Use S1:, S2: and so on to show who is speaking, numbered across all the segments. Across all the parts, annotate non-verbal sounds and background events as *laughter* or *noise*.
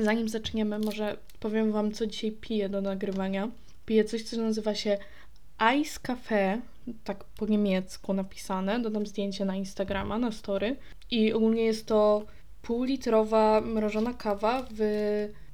S1: Zanim zaczniemy, może powiem Wam, co dzisiaj piję do nagrywania. Piję coś, co nazywa się Ice Cafe, tak po niemiecku napisane. Dodam zdjęcie na Instagrama, na story. I ogólnie jest to półlitrowa mrożona kawa w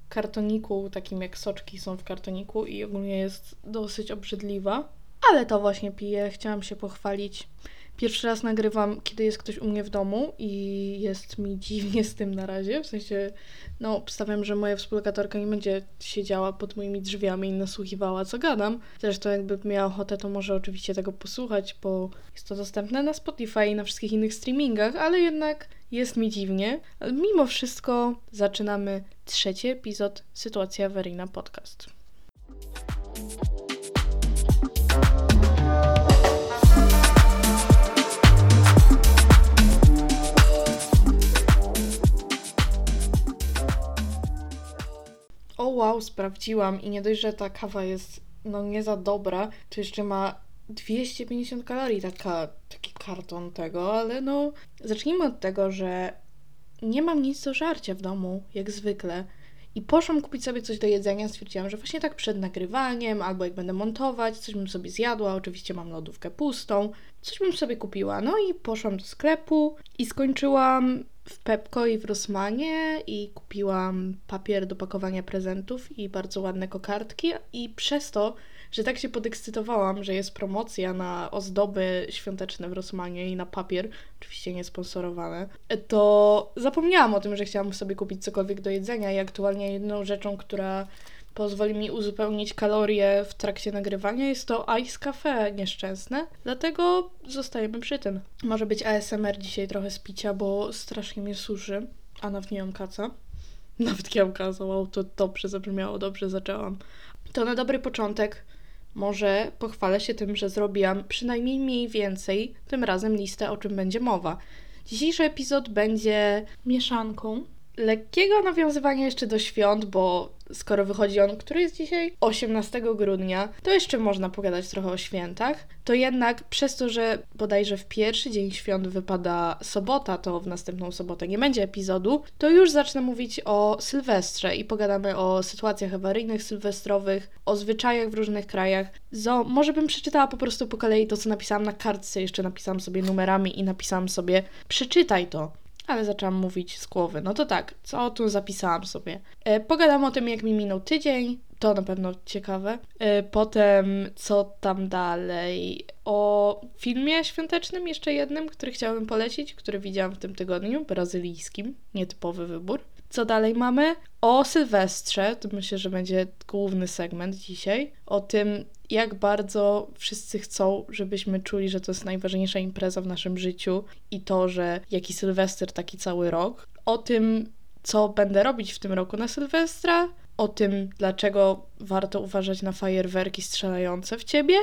S1: kartoniku, takim jak soczki są w kartoniku i ogólnie jest dosyć obrzydliwa. Ale to właśnie piję, chciałam się pochwalić. Pierwszy raz nagrywam, kiedy jest ktoś u mnie w domu i jest mi *laughs* dziwnie z tym na razie. W sensie, no, obstawiam, że moja współlokatorka nie będzie siedziała pod moimi drzwiami i nasłuchiwała, co gadam. Zresztą, jakby miała ochotę, to może oczywiście tego posłuchać, bo jest to dostępne na Spotify i na wszystkich innych streamingach, ale jednak jest mi dziwnie. Mimo wszystko zaczynamy trzeci epizod Sytuacja Awaryjna Podcast. O wow, sprawdziłam i nie dość, że ta kawa jest no nie za dobra, to jeszcze ma 250 kalorii taka, taki karton tego, ale no zacznijmy od tego, że nie mam nic do żarcia w domu, jak zwykle. I poszłam kupić sobie coś do jedzenia, stwierdziłam, że właśnie tak przed nagrywaniem, albo jak będę montować, coś bym sobie zjadła, oczywiście mam lodówkę pustą, coś bym sobie kupiła. No i poszłam do sklepu i skończyłam w Pepko i w Rossmanie i kupiłam papier do pakowania prezentów i bardzo ładne kokardki. I przez to, że tak się podekscytowałam, że jest promocja na ozdoby świąteczne w Rossmanie i na papier, oczywiście nie sponsorowane, to zapomniałam o tym, że chciałam sobie kupić cokolwiek do jedzenia i aktualnie jedną rzeczą, która pozwoli mi uzupełnić kalorie w trakcie nagrywania. Jest to Ice Cafe nieszczęsne, dlatego zostajemy przy tym. Może być ASMR dzisiaj trochę z picia, bo strasznie mnie suszy, a nawet nie mam kaca. *laughs* Nawet nie mam kaca, wow, to dobrze zabrzmiało, dobrze zaczęłam. To na dobry początek może pochwalę się tym, że zrobiłam przynajmniej mniej więcej tym razem listę, o czym będzie mowa. Dzisiejszy epizod będzie mieszanką lekkiego nawiązywania jeszcze do świąt, bo skoro wychodzi on, który jest dzisiaj 18 grudnia, to jeszcze można pogadać trochę o świętach. To jednak przez to, że bodajże w pierwszy dzień świąt wypada sobota, to w następną sobotę nie będzie epizodu, to już zacznę mówić o Sylwestrze i pogadamy o sytuacjach awaryjnych sylwestrowych, o zwyczajach w różnych krajach. Zo, może bym przeczytała po prostu po kolei to, co napisałam na kartce, jeszcze napisałam sobie numerami i napisałam sobie przeczytaj to ale zaczęłam mówić z głowy. No to tak, co tu zapisałam sobie? E, pogadam o tym, jak mi minął tydzień. To na pewno ciekawe. E, potem, co tam dalej? O filmie świątecznym, jeszcze jednym, który chciałabym polecić, który widziałam w tym tygodniu, brazylijskim. Nietypowy wybór. Co dalej mamy? O Sylwestrze, to myślę, że będzie główny segment dzisiaj. O tym, jak bardzo wszyscy chcą, żebyśmy czuli, że to jest najważniejsza impreza w naszym życiu i to, że jaki Sylwester, taki cały rok. O tym, co będę robić w tym roku na Sylwestra, o tym, dlaczego warto uważać na fajerwerki strzelające w ciebie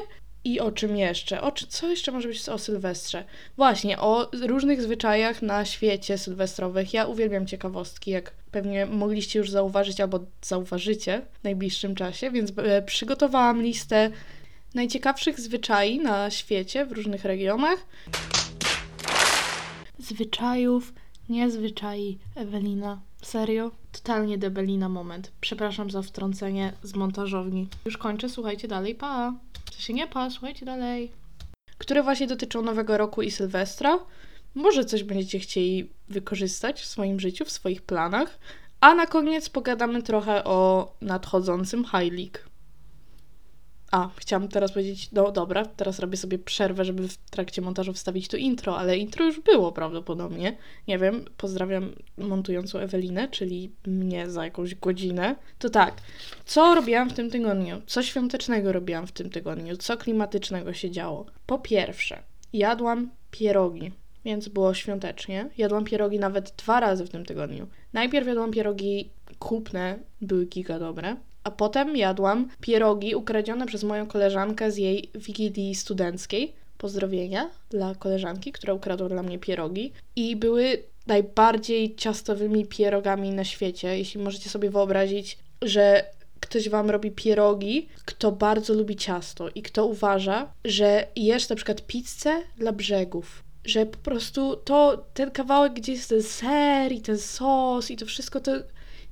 S1: i o czym jeszcze? O, co jeszcze może być o Sylwestrze? Właśnie, o różnych zwyczajach na świecie sylwestrowych. Ja uwielbiam ciekawostki, jak pewnie mogliście już zauważyć albo zauważycie w najbliższym czasie, więc e, przygotowałam listę najciekawszych zwyczai na świecie w różnych regionach. Zwyczajów, nie zwyczai, Ewelina. Serio? Totalnie debelina moment. Przepraszam za wtrącenie z montażowni. Już kończę, słuchajcie dalej, pa! Się nie pa, dalej. Które właśnie dotyczą Nowego Roku i Sylwestra. Może coś będziecie chcieli wykorzystać w swoim życiu, w swoich planach. A na koniec pogadamy trochę o nadchodzącym High League. A, chciałam teraz powiedzieć, no dobra, teraz robię sobie przerwę, żeby w trakcie montażu wstawić tu intro, ale intro już było prawdopodobnie. Nie wiem, pozdrawiam montującą Ewelinę, czyli mnie za jakąś godzinę. To tak, co robiłam w tym tygodniu? Co świątecznego robiłam w tym tygodniu? Co klimatycznego się działo? Po pierwsze, jadłam pierogi, więc było świątecznie. Jadłam pierogi nawet dwa razy w tym tygodniu. Najpierw jadłam pierogi kupne, były giga dobre a potem jadłam pierogi ukradzione przez moją koleżankę z jej wigilii studenckiej. Pozdrowienia dla koleżanki, która ukradła dla mnie pierogi. I były najbardziej ciastowymi pierogami na świecie. Jeśli możecie sobie wyobrazić, że ktoś wam robi pierogi, kto bardzo lubi ciasto i kto uważa, że jesz na przykład pizzę dla brzegów. Że po prostu to, ten kawałek, gdzie jest ten ser i ten sos i to wszystko, to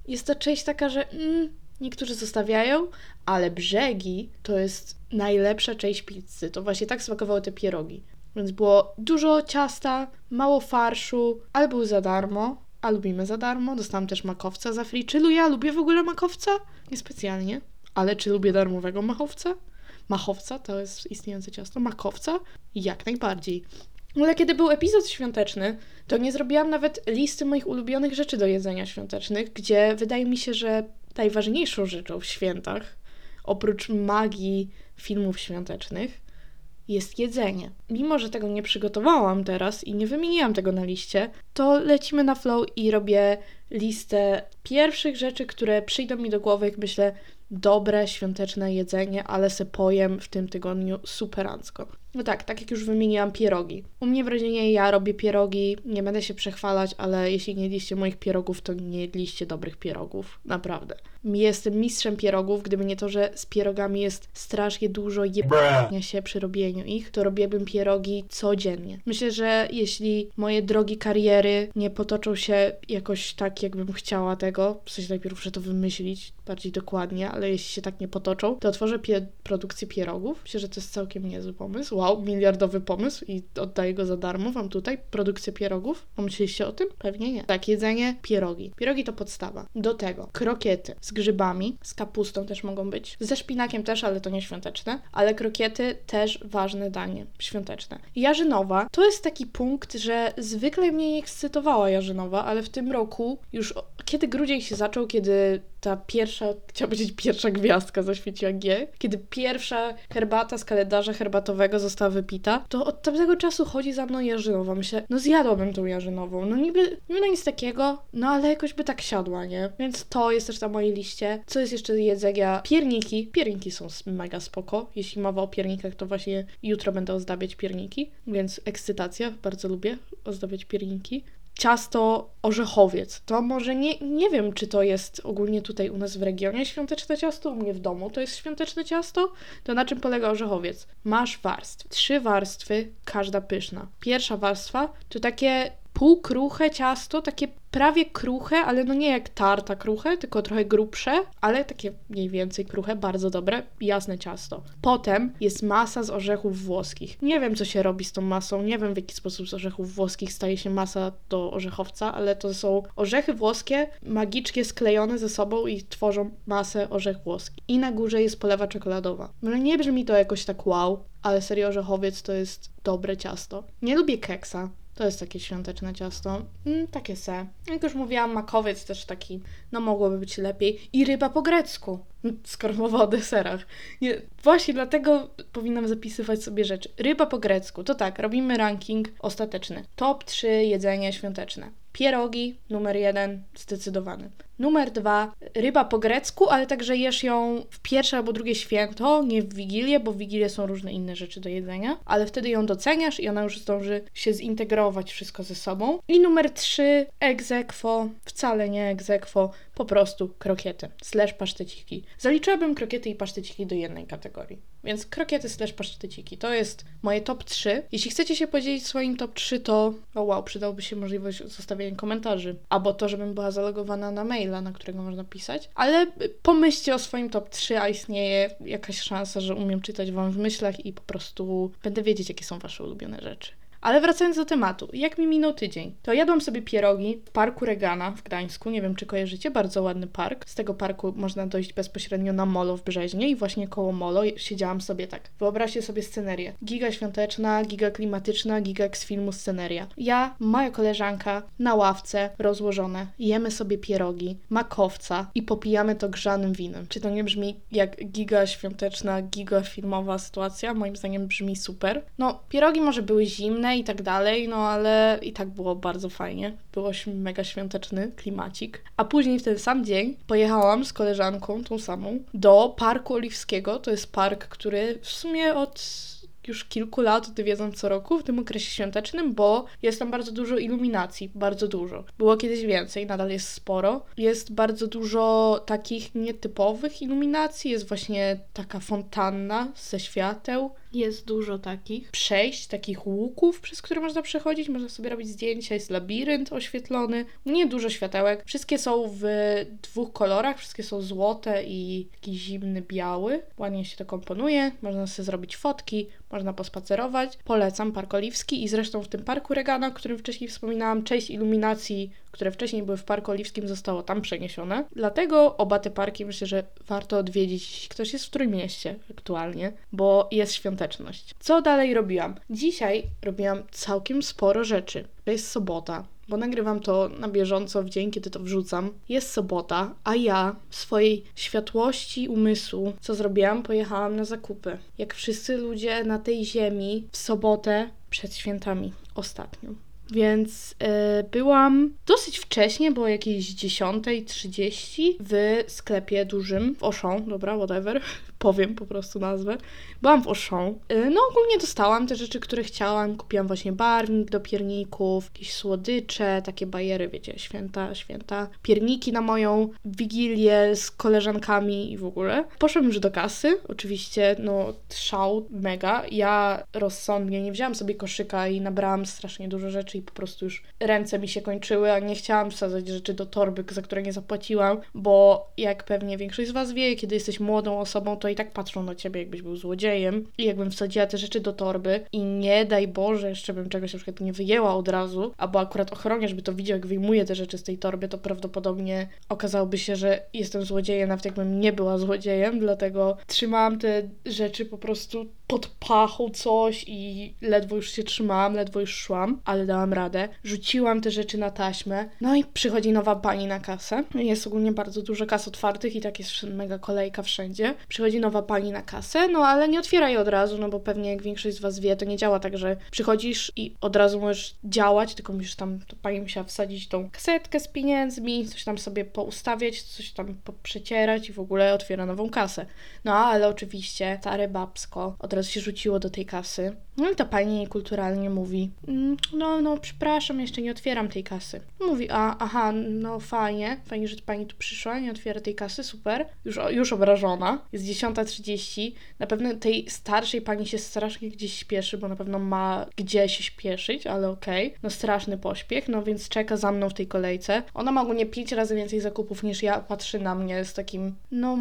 S1: jest to część taka, że mm, niektórzy zostawiają, ale brzegi to jest najlepsza część pizzy. To właśnie tak smakowały te pierogi. Więc było dużo ciasta, mało farszu, ale był za darmo, a lubimy za darmo. Dostałam też makowca za free. Czy ja lubię w ogóle makowca? Niespecjalnie. Ale czy lubię darmowego machowca? Machowca to jest istniejące ciasto. Makowca? Jak najbardziej. Ale kiedy był epizod świąteczny, to nie zrobiłam nawet listy moich ulubionych rzeczy do jedzenia świątecznych, gdzie wydaje mi się, że najważniejszą rzeczą w świętach, oprócz magii filmów świątecznych, jest jedzenie. Mimo, że tego nie przygotowałam teraz i nie wymieniłam tego na liście, to lecimy na flow i robię listę pierwszych rzeczy, które przyjdą mi do głowy, jak myślę, dobre, świąteczne jedzenie, ale se pojem w tym tygodniu superancko. No tak, tak jak już wymieniłam, pierogi. U mnie w rodzinie ja robię pierogi, nie będę się przechwalać, ale jeśli nie jedliście moich pierogów, to nie jedliście dobrych pierogów. Naprawdę. Jestem mistrzem pierogów, gdyby nie to, że z pierogami jest strasznie dużo jebania się przy robieniu ich, to robiłabym pierogi codziennie. Myślę, że jeśli moje drogi kariery nie potoczą się jakoś tak, jakbym chciała tego, w sensie najpierw muszę to wymyślić bardziej dokładnie, ale jeśli się tak nie potoczą, to otworzę pie produkcję pierogów. Myślę, że to jest całkiem niezły pomysł wow, miliardowy pomysł i oddaję go za darmo wam tutaj, produkcję pierogów. Pomyśleliście o tym? Pewnie nie. Tak, jedzenie, pierogi. Pierogi to podstawa. Do tego krokiety z grzybami, z kapustą też mogą być, ze szpinakiem też, ale to nie świąteczne, ale krokiety też ważne danie świąteczne. Jarzynowa to jest taki punkt, że zwykle mnie nie ekscytowała jarzynowa, ale w tym roku już kiedy grudzień się zaczął, kiedy ta pierwsza, chciałam powiedzieć pierwsza gwiazdka zaświeciła G, kiedy pierwsza herbata z kalendarza herbatowego została wypita, to od tamtego czasu chodzi za mną jarzynowa. Myślę, no zjadłabym tą jarzynową. No niby, niby nic takiego, no ale jakoś by tak siadła, nie? Więc to jest też na mojej liście. Co jest jeszcze jedzenia? Pierniki. Pierniki są mega spoko. Jeśli mowa o piernikach, to właśnie jutro będę ozdabiać pierniki, więc ekscytacja. Bardzo lubię ozdabiać pierniki ciasto orzechowiec. To może nie, nie wiem, czy to jest ogólnie tutaj u nas w regionie świąteczne ciasto, u mnie w domu to jest świąteczne ciasto. To na czym polega orzechowiec? Masz warstw. Trzy warstwy, każda pyszna. Pierwsza warstwa to takie półkruche ciasto, takie prawie kruche, ale no nie jak tarta kruche, tylko trochę grubsze, ale takie mniej więcej kruche, bardzo dobre, jasne ciasto. Potem jest masa z orzechów włoskich. Nie wiem, co się robi z tą masą, nie wiem, w jaki sposób z orzechów włoskich staje się masa do orzechowca, ale to są orzechy włoskie magicznie sklejone ze sobą i tworzą masę orzech włoski. I na górze jest polewa czekoladowa. No nie brzmi to jakoś tak wow, ale serio orzechowiec to jest dobre ciasto. Nie lubię keksa, to jest takie świąteczne ciasto. Mm, takie se. Jak już mówiłam, makowiec też taki, no mogłoby być lepiej. I ryba po grecku, skoro mowa o deserach. Nie, właśnie dlatego powinnam zapisywać sobie rzeczy. Ryba po grecku, to tak, robimy ranking ostateczny. Top 3 jedzenie świąteczne. Pierogi, numer jeden, zdecydowany. Numer dwa, ryba po grecku, ale także jesz ją w pierwsze albo drugie święto, nie w Wigilię, bo w Wigilię są różne inne rzeczy do jedzenia, ale wtedy ją doceniasz i ona już zdąży się zintegrować wszystko ze sobą. I numer trzy, egzekwo, wcale nie egzekwo, po prostu krokiety, slash paszteciki. Zaliczyłabym krokiety i paszteciki do jednej kategorii. Więc krokiety slash paszteciki. To jest moje top 3. Jeśli chcecie się podzielić swoim top 3, to oh wow, przydałoby się możliwość zostawienia komentarzy. Albo to, żebym była zalogowana na maila, na którego można pisać. Ale pomyślcie o swoim top 3, a istnieje jakaś szansa, że umiem czytać Wam w myślach i po prostu będę wiedzieć, jakie są Wasze ulubione rzeczy. Ale wracając do tematu, jak mi minął tydzień? To jadłam sobie pierogi w parku Regana w Gdańsku. Nie wiem, czy kojarzycie, bardzo ładny park. Z tego parku można dojść bezpośrednio na molo w Brzeźnie i właśnie koło molo siedziałam sobie tak. Wyobraźcie sobie scenerię. Giga świąteczna, giga klimatyczna, giga z filmu sceneria. Ja, moja koleżanka na ławce rozłożone, jemy sobie pierogi, makowca i popijamy to grzanym winem. Czy to nie brzmi jak giga świąteczna, giga filmowa sytuacja? Moim zdaniem brzmi super. No, pierogi może były zimne, i tak dalej, no ale i tak było bardzo fajnie. Było mega świąteczny klimacik. A później w ten sam dzień pojechałam z koleżanką, tą samą, do Parku Oliwskiego. To jest park, który w sumie od już kilku lat odwiedzam co roku w tym okresie świątecznym, bo jest tam bardzo dużo iluminacji, bardzo dużo. Było kiedyś więcej, nadal jest sporo. Jest bardzo dużo takich nietypowych iluminacji, jest właśnie taka fontanna ze świateł, jest dużo takich przejść, takich łuków, przez które można przechodzić, można sobie robić zdjęcia, jest labirynt oświetlony, nie dużo światełek. Wszystkie są w dwóch kolorach, wszystkie są złote i taki zimny biały. Ładnie się to komponuje, można sobie zrobić fotki, można pospacerować. Polecam Park Oliwski i zresztą w tym Parku Regana, o którym wcześniej wspominałam, część iluminacji, które wcześniej były w Parku Oliwskim, zostało tam przeniesione. Dlatego oba te parki myślę, że warto odwiedzić, jeśli ktoś jest w którym mieście aktualnie, bo jest świąteczność. Co dalej robiłam? Dzisiaj robiłam całkiem sporo rzeczy. To jest sobota, bo nagrywam to na bieżąco w dzień, kiedy to wrzucam. Jest sobota, a ja w swojej światłości umysłu, co zrobiłam? Pojechałam na zakupy. Jak wszyscy ludzie na tej ziemi w sobotę przed świętami ostatnio. Więc y, byłam dosyć wcześnie, było jakieś 10.30 w sklepie dużym w Auchan, dobra, whatever, powiem po prostu nazwę. Byłam w Auchan. Y, no ogólnie dostałam te rzeczy, które chciałam. Kupiłam właśnie barwnik do pierników, jakieś słodycze, takie bajery, wiecie, święta, święta. Pierniki na moją wigilię z koleżankami i w ogóle. Poszłam już do kasy, oczywiście, no szał, mega. Ja rozsądnie nie wzięłam sobie koszyka i nabrałam strasznie dużo rzeczy i po prostu już ręce mi się kończyły, a nie chciałam wsadzać rzeczy do torby, za które nie zapłaciłam, bo jak pewnie większość z Was wie, kiedy jesteś młodą osobą, to i tak patrzą na ciebie, jakbyś był złodziejem. I jakbym wsadziła te rzeczy do torby i nie daj Boże, jeszcze bym czegoś na przykład nie wyjęła od razu, albo akurat ochroniarz by to widział, jak wyjmuję te rzeczy z tej torby, to prawdopodobnie okazałoby się, że jestem złodziejem, nawet jakbym nie była złodziejem, dlatego trzymałam te rzeczy po prostu pod pachą coś i ledwo już się trzymałam, ledwo już szłam, ale dałam radę. Rzuciłam te rzeczy na taśmę, no i przychodzi nowa pani na kasę. Jest ogólnie bardzo dużo kas otwartych i tak jest mega kolejka wszędzie. Przychodzi nowa pani na kasę, no ale nie otwiera jej od razu, no bo pewnie jak większość z Was wie, to nie działa tak, że przychodzisz i od razu możesz działać, tylko musisz tam, to pani musiała wsadzić tą kasetkę z pieniędzmi, coś tam sobie poustawiać, coś tam poprzecierać i w ogóle otwiera nową kasę. No ale oczywiście stare babsko od razu się rzuciło do tej kasy. No i ta pani kulturalnie mówi, "Mm, no, no, przepraszam, jeszcze nie otwieram tej kasy. Mówi, a, aha, no fajnie, fajnie, że pani tu przyszła, nie otwiera tej kasy, super. Już, już obrażona, jest 10.30, na pewno tej starszej pani się strasznie gdzieś śpieszy, bo na pewno ma gdzie się śpieszyć, ale okej. Okay. No straszny pośpiech, no więc czeka za mną w tej kolejce. Ona ma ogólnie pięć razy więcej zakupów niż ja, patrzy na mnie z takim, no,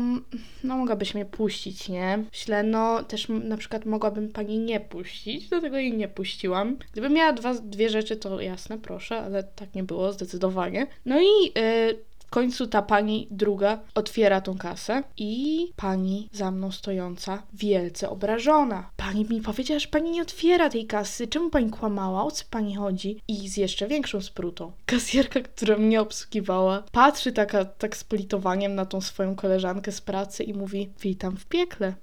S1: no mogłabyś mnie puścić, nie? Myślę, no też na przykład mogłabym pani nie puścić, dlatego jej nie puściłam. Gdybym miała dwa, dwie rzeczy, to jasne, proszę, ale tak nie było, zdecydowanie. No i yy, w końcu ta pani druga otwiera tą kasę i pani za mną stojąca, wielce obrażona. Pani mi powiedziała, że pani nie otwiera tej kasy. Czemu pani kłamała? O co pani chodzi? I z jeszcze większą sprutą. Kasjerka, która mnie obsługiwała, patrzy taka, tak z politowaniem na tą swoją koleżankę z pracy i mówi: Witam w piekle.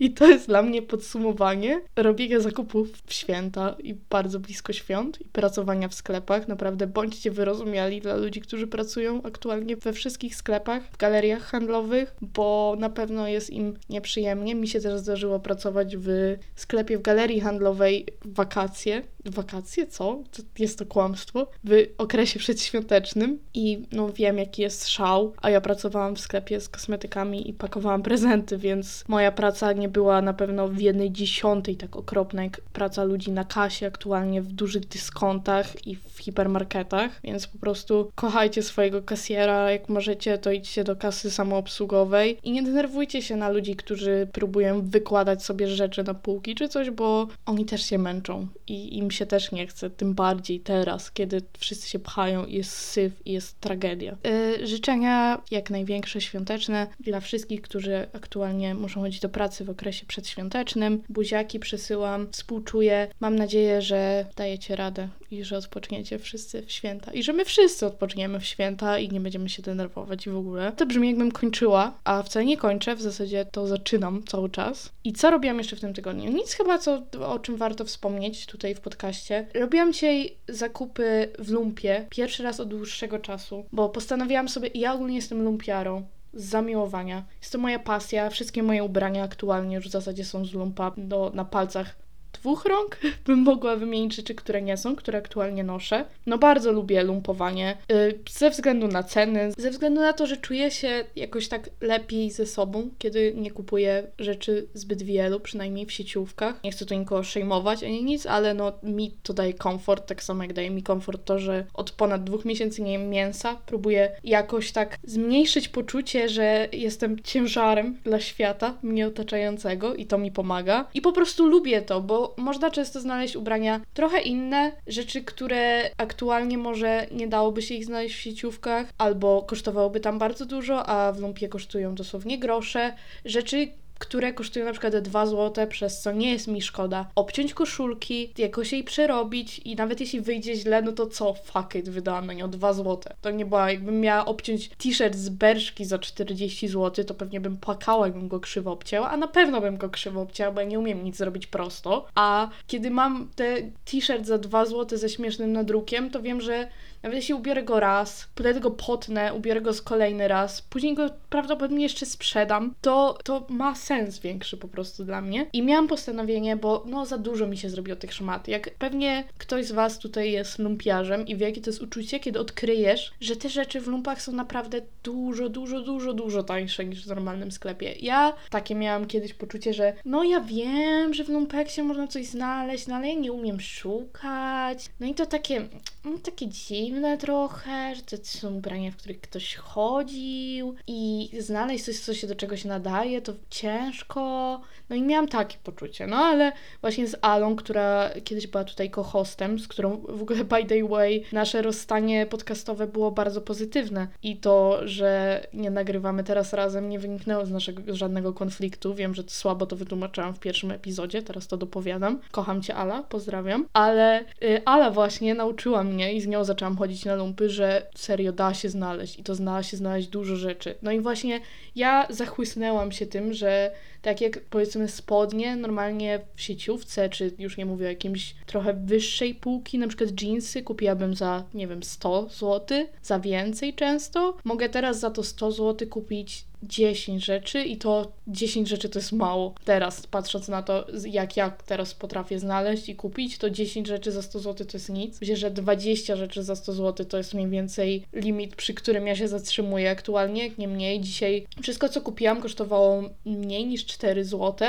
S1: I to jest dla mnie podsumowanie robienia zakupów w święta i bardzo blisko świąt i pracowania w sklepach. Naprawdę bądźcie wyrozumiali dla ludzi, którzy pracują aktualnie we wszystkich sklepach, w galeriach handlowych, bo na pewno jest im nieprzyjemnie. Mi się też zdarzyło pracować w sklepie w galerii handlowej w wakacje. Wakacje? Co? To jest to kłamstwo. W okresie przedświątecznym i no wiem, jaki jest szał, a ja pracowałam w sklepie z kosmetykami i pakowałam prezenty, więc moja praca nie była na pewno w jednej dziesiątej tak okropna jak praca ludzi na kasie aktualnie w dużych dyskontach i w hipermarketach, więc po prostu kochajcie swojego kasjera, jak możecie to idźcie do kasy samoobsługowej i nie denerwujcie się na ludzi, którzy próbują wykładać sobie rzeczy na półki czy coś, bo oni też się męczą i im się też nie chce, tym bardziej teraz, kiedy wszyscy się pchają i jest syf i jest tragedia. Yy, życzenia jak największe świąteczne dla wszystkich, którzy aktualnie muszą chodzić do pracy w okresie przedświątecznym. Buziaki przesyłam, współczuję. Mam nadzieję, że dajecie radę i że odpoczniecie wszyscy w święta. I że my wszyscy odpoczniemy w święta i nie będziemy się denerwować i w ogóle. To brzmi jakbym kończyła, a wcale nie kończę, w zasadzie to zaczynam cały czas. I co robiłam jeszcze w tym tygodniu? Nic chyba, co, o czym warto wspomnieć tutaj w podcaście. Robiłam dzisiaj zakupy w lumpie, pierwszy raz od dłuższego czasu, bo postanowiłam sobie, ja ogólnie jestem lumpiarą, z zamiłowania. Jest to moja pasja. Wszystkie moje ubrania aktualnie już w zasadzie są z lumpa. Do, na palcach dwóch rąk *laughs* bym mogła wymienić rzeczy, które nie są, które aktualnie noszę. No bardzo lubię lumpowanie yy, ze względu na ceny, ze względu na to, że czuję się jakoś tak lepiej ze sobą, kiedy nie kupuję rzeczy zbyt wielu, przynajmniej w sieciówkach. Nie chcę tu nikogo szejmować ani nic, ale no mi to daje komfort, tak samo jak daje mi komfort to, że od ponad dwóch miesięcy nie jem mięsa. Próbuję jakoś tak zmniejszyć poczucie, że jestem ciężarem dla świata mnie otaczającego i to mi pomaga. I po prostu lubię to, bo można często znaleźć ubrania trochę inne, rzeczy, które aktualnie może nie dałoby się ich znaleźć w sieciówkach, albo kosztowałoby tam bardzo dużo, a w lumpie kosztują dosłownie grosze. Rzeczy, które kosztują na przykład 2 zł, przez co nie jest mi szkoda obciąć koszulki, jakoś jej przerobić i nawet jeśli wyjdzie źle, no to co, fuck it, wydałam na nią 2 zł. To nie była, jakbym miała obciąć t-shirt z Berszki za 40 zł, to pewnie bym płakała, jakbym go krzywo obcięła, a na pewno bym go krzywo obcięła, bo ja nie umiem nic zrobić prosto. A kiedy mam te t-shirt za 2 zł ze śmiesznym nadrukiem, to wiem, że nawet jeśli ubiorę go raz, potem go potnę, ubiorę go z kolejny raz, później go prawdopodobnie jeszcze sprzedam, to, to ma sens większy po prostu dla mnie. I miałam postanowienie, bo no za dużo mi się zrobiło tych szmat. Jak pewnie ktoś z Was tutaj jest lumpiarzem i wie, jakie to jest uczucie, kiedy odkryjesz, że te rzeczy w lumpach są naprawdę dużo, dużo, dużo, dużo tańsze niż w normalnym sklepie. Ja takie miałam kiedyś poczucie, że no ja wiem, że w lumpeksie można coś znaleźć, no ale ja nie umiem szukać. No i to takie, no, takie dziwne trochę, że to są ubrania, w których ktoś chodził i znaleźć coś, co się do czegoś nadaje, to ciężko. No i miałam takie poczucie. No ale właśnie z Alą, która kiedyś była tutaj co-hostem, z którą w ogóle by the way nasze rozstanie podcastowe było bardzo pozytywne i to, że nie nagrywamy teraz razem nie wyniknęło z naszego żadnego konfliktu. Wiem, że słabo to wytłumaczyłam w pierwszym epizodzie, teraz to dopowiadam. Kocham cię Ala, pozdrawiam. Ale y, Ala właśnie nauczyła mnie i z nią zaczęłam chodzić na lumpy, że serio da się znaleźć i to zna się znaleźć dużo rzeczy. No i właśnie ja zachłysnęłam się tym, że tak jak powiedzmy spodnie normalnie w sieciówce, czy już nie mówię o jakimś trochę wyższej półki, na przykład jeansy kupiłabym za, nie wiem, 100 zł, za więcej często. Mogę teraz za to 100 zł kupić 10 rzeczy i to 10 rzeczy to jest mało. Teraz, patrząc na to, jak ja teraz potrafię znaleźć i kupić, to 10 rzeczy za 100 zł to jest nic. Myślę, że 20 rzeczy za 100 zł to jest mniej więcej limit, przy którym ja się zatrzymuję aktualnie, nie mniej. Dzisiaj wszystko, co kupiłam, kosztowało mniej niż 4 zł.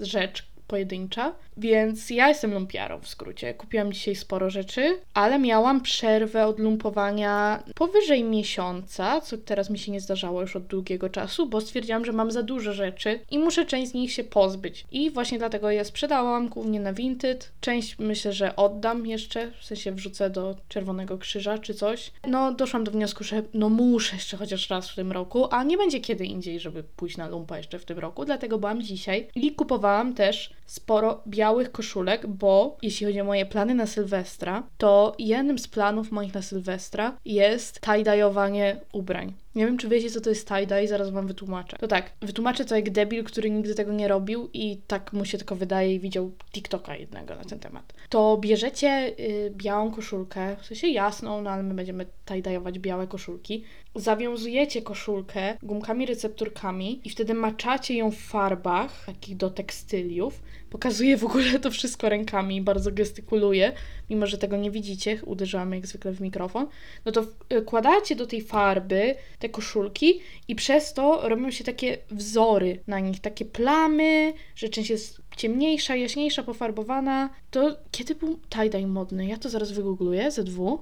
S1: Rzecz pojedyncza, więc ja jestem lumpiarą w skrócie. Kupiłam dzisiaj sporo rzeczy, ale miałam przerwę od lumpowania powyżej miesiąca, co teraz mi się nie zdarzało już od długiego czasu, bo stwierdziłam, że mam za dużo rzeczy i muszę część z nich się pozbyć. I właśnie dlatego je sprzedałam, głównie na Vinted. Część myślę, że oddam jeszcze, w sensie wrzucę do Czerwonego Krzyża czy coś. No, doszłam do wniosku, że no muszę jeszcze chociaż raz w tym roku, a nie będzie kiedy indziej, żeby pójść na lumpa jeszcze w tym roku, dlatego byłam dzisiaj i kupowałam też sporo białych koszulek, bo jeśli chodzi o moje plany na Sylwestra, to jednym z planów moich na Sylwestra jest tie-dye'owanie ubrań. Nie wiem, czy wiecie, co to jest tie-dye, zaraz wam wytłumaczę. To tak, wytłumaczę to jak debil, który nigdy tego nie robił i tak mu się tylko wydaje i widział TikToka jednego na ten temat. To bierzecie y, białą koszulkę, w sensie jasną, no ale my będziemy tie-dye'ować białe koszulki. Zawiązujecie koszulkę gumkami recepturkami i wtedy maczacie ją w farbach, takich do tekstyliów. Pokazuję w ogóle to wszystko rękami, bardzo gestykuluję, mimo że tego nie widzicie, uderzałam jak zwykle w mikrofon. No to wkładacie do tej farby te koszulki i przez to robią się takie wzory na nich, takie plamy, że część jest ciemniejsza, jaśniejsza, pofarbowana. To kiedy był tie-dye modny? Ja to zaraz wygoogluję, ZW.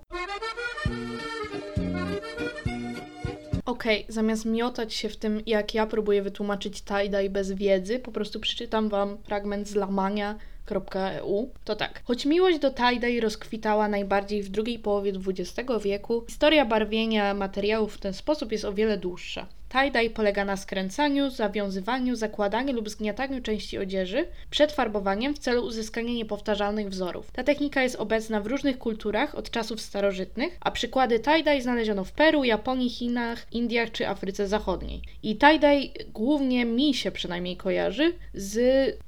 S1: Okej, okay, zamiast miotać się w tym, jak ja próbuję wytłumaczyć tie-dye bez wiedzy, po prostu przeczytam Wam fragment z lamania.eu. To tak. Choć miłość do tie-dye rozkwitała najbardziej w drugiej połowie XX wieku, historia barwienia materiałów w ten sposób jest o wiele dłuższa. Tie-dye polega na skręcaniu, zawiązywaniu, zakładaniu lub zgniataniu części odzieży przed farbowaniem w celu uzyskania niepowtarzalnych wzorów. Ta technika jest obecna w różnych kulturach od czasów starożytnych, a przykłady tie-dye znaleziono w Peru, Japonii, Chinach, Indiach czy Afryce Zachodniej. I tie-dye głównie mi się przynajmniej kojarzy z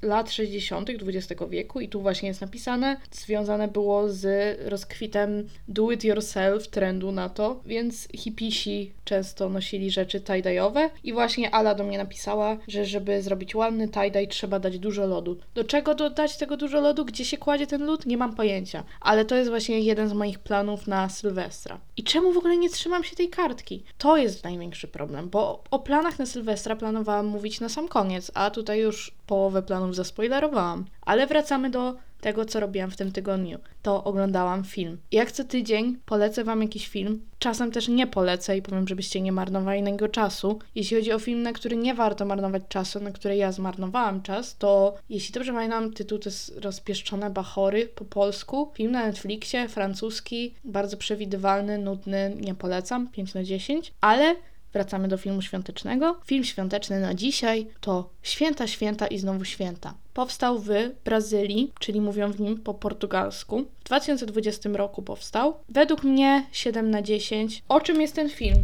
S1: lat 60. XX wieku i tu właśnie jest napisane, związane było z rozkwitem do it yourself trendu na to, więc hipisi często nosili rzeczy tie tie-dye'owe i właśnie Ala do mnie napisała, że żeby zrobić ładny tie-dye trzeba dać dużo lodu. Do czego dodać tego dużo lodu? Gdzie się kładzie ten lód? Nie mam pojęcia. Ale to jest właśnie jeden z moich planów na Sylwestra. I czemu w ogóle nie trzymam się tej kartki? To jest największy problem, bo o planach na Sylwestra planowałam mówić na sam koniec, a tutaj już połowę planów zaspoilerowałam. Ale wracamy do tego, co robiłam w tym tygodniu. To oglądałam film. Jak co tydzień polecę Wam jakiś film. Czasem też nie polecę i powiem, żebyście nie marnowali na niego czasu. Jeśli chodzi o film, na który nie warto marnować czasu, na który ja zmarnowałam czas, to jeśli dobrze pamiętam, tytuł to jest Rozpieszczone Bachory po polsku. Film na Netflixie, francuski, bardzo przewidywalny, nudny, nie polecam, 5 na 10, ale wracamy do filmu świątecznego. Film świąteczny na dzisiaj to Święta, Święta i znowu Święta. Powstał w Brazylii, czyli mówią w nim po portugalsku. W 2020 roku powstał. Według mnie 7 na 10. O czym jest ten film?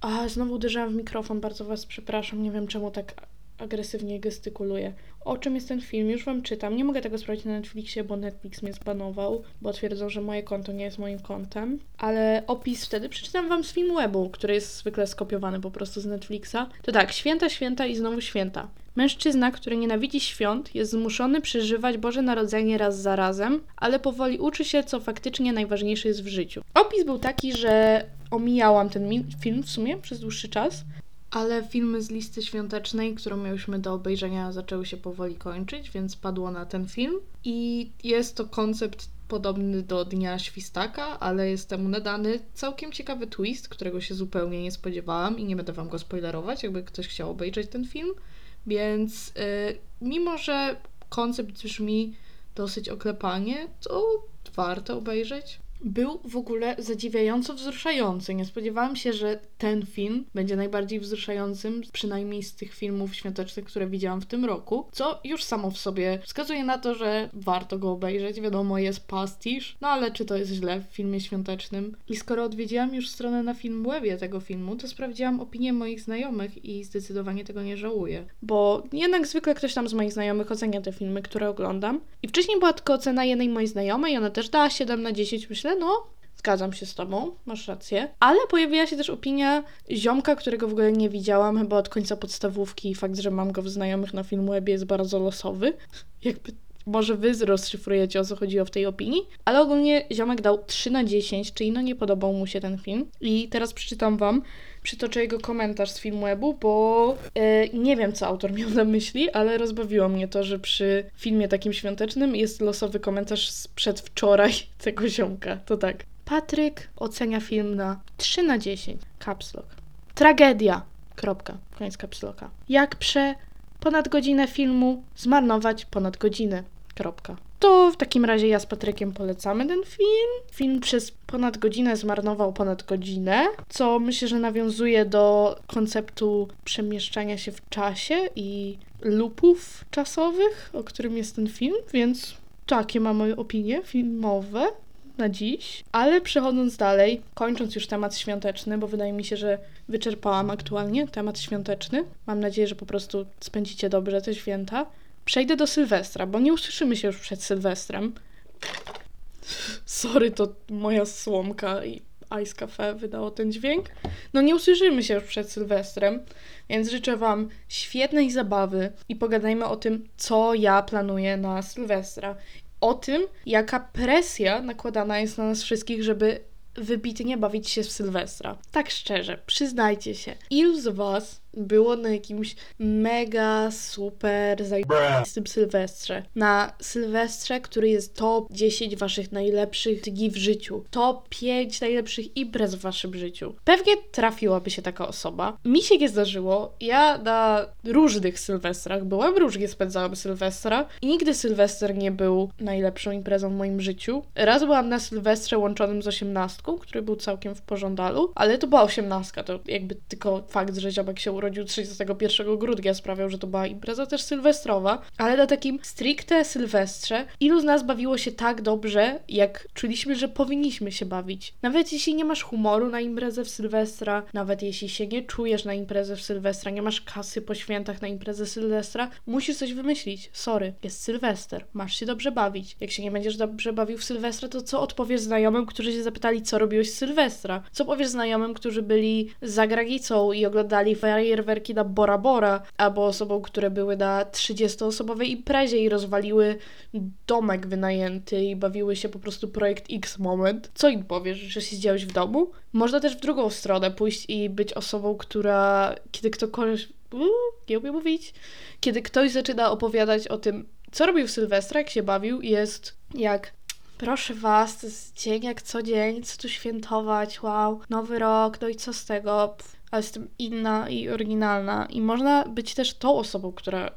S1: A, znowu uderzyłam w mikrofon, bardzo Was przepraszam, nie wiem czemu tak agresywnie gestykuluję. O czym jest ten film? Już Wam czytam. Nie mogę tego sprawdzić na Netflixie, bo Netflix mnie zbanował, bo twierdzą, że moje konto nie jest moim kontem. Ale opis wtedy przeczytam Wam z Filmwebu, który jest zwykle skopiowany po prostu z Netflixa. To tak, święta, święta i znowu święta. Mężczyzna, który nienawidzi świąt, jest zmuszony przeżywać Boże Narodzenie raz za razem, ale powoli uczy się, co faktycznie najważniejsze jest w życiu. Opis był taki, że omijałam ten film w sumie przez dłuższy czas, ale filmy z listy świątecznej, którą miałyśmy do obejrzenia, zaczęły się powoli kończyć, więc padło na ten film. I jest to koncept podobny do Dnia Świstaka, ale jest temu nadany całkiem ciekawy twist, którego się zupełnie nie spodziewałam i nie będę wam go spoilerować, jakby ktoś chciał obejrzeć ten film. Więc yy, mimo, że koncept brzmi dosyć oklepanie, to warto obejrzeć był w ogóle zadziwiająco wzruszający. Nie spodziewałam się, że ten film będzie najbardziej wzruszającym, przynajmniej z tych filmów świątecznych, które widziałam w tym roku, co już samo w sobie wskazuje na to, że warto go obejrzeć. Wiadomo, jest pastisz, no ale czy to jest źle w filmie świątecznym? I skoro odwiedziłam już stronę na Filmwebie tego filmu, to sprawdziłam opinię moich znajomych i zdecydowanie tego nie żałuję. Bo jednak zwykle ktoś tam z moich znajomych ocenia te filmy, które oglądam. I wcześniej była tylko ocena jednej mojej znajomej, ona też dała 7 na 10, myślę, no, zgadzam się z tobą, masz rację. Ale pojawiła się też opinia ziomka, którego w ogóle nie widziałam chyba od końca podstawówki. Fakt, że mam go w znajomych na Filmwebie jest bardzo losowy. *laughs* Jakby może wy rozszyfrujecie o co chodziło w tej opinii, ale ogólnie ziomek dał 3 na 10, czyli no nie podobał mu się ten film. I teraz przeczytam wam, przytoczę jego komentarz z Filmwebu, bo yy, nie wiem co autor miał na myśli, ale rozbawiło mnie to, że przy filmie takim świątecznym jest losowy komentarz sprzed wczoraj *laughs* tego ziomka. To tak. Patryk ocenia film na 3 na 10. Caps lock. Tragedia. Kropka. Koniec caps locka. Jak prze ponad godzinę filmu zmarnować ponad godzinę. Kropka. To w takim razie ja z Patrykiem polecamy ten film. Film przez ponad godzinę zmarnował ponad godzinę, co myślę, że nawiązuje do konceptu przemieszczania się w czasie i lupów czasowych, o którym jest ten film, więc takie mamy opinie filmowe na dziś. Ale przechodząc dalej, kończąc już temat świąteczny, bo wydaje mi się, że wyczerpałam aktualnie temat świąteczny. Mam nadzieję, że po prostu spędzicie dobrze te święta. Przejdę do Sylwestra, bo nie usłyszymy się już przed Sylwestrem. Sorry, to moja słomka i Ice Cafe wydało ten dźwięk. No nie usłyszymy się już przed Sylwestrem, więc życzę Wam świetnej zabawy i pogadajmy o tym, co ja planuję na Sylwestra. O tym, jaka presja nakładana jest na nas wszystkich, żeby wybitnie bawić się w Sylwestra. Tak szczerze, przyznajcie się, ilu z Was było na jakimś mega super zajebistym Sylwestrze. Na Sylwestrze, który jest top 10 waszych najlepszych dni w życiu. Top 5 najlepszych imprez w waszym życiu. Pewnie trafiłaby się taka osoba. Mi się nie zdarzyło. Ja na różnych Sylwestrach byłam, różnie spędzałam Sylwestra i nigdy Sylwester nie był najlepszą imprezą w moim życiu. Raz byłam na Sylwestrze łączonym z osiemnastką, który był całkiem w pożądalu, ale to była osiemnastka, to jakby tylko fakt, że ziomek się urodził urodził 31 grudnia, sprawiał, że to była impreza też sylwestrowa, ale na takim stricte sylwestrze, ilu z nas bawiło się tak dobrze, jak czuliśmy, że powinniśmy się bawić. Nawet jeśli nie masz humoru na imprezę w Sylwestra, nawet jeśli się nie czujesz na imprezę w Sylwestra, nie masz kasy po świętach na imprezę Sylwestra, musisz coś wymyślić. Sorry, jest Sylwester, masz się dobrze bawić. Jak się nie będziesz dobrze bawił w Sylwestra, to co odpowiesz znajomym, którzy się zapytali, co robiłeś w Sylwestra? Co powiesz znajomym, którzy byli za granicą i oglądali fajerwerki na Bora Bora, albo osobom, które były na 30-osobowej imprezie i rozwaliły domek wynajęty i bawiły się po prostu projekt X moment. Co im powiesz, że się zdziałeś w domu? Można też w drugą stronę pójść i być osobą, która kiedy ktokolwiek Uuu, nie umiem mówić. Kiedy ktoś zaczyna opowiadać o tym, co robił w Sylwestra, jak się bawił, jest jak Proszę was, to jest dzień jak co dzień, co tu świętować, wow, nowy rok, no i co z tego, Pff, ale jestem inna i oryginalna. I można być też tą osobą, która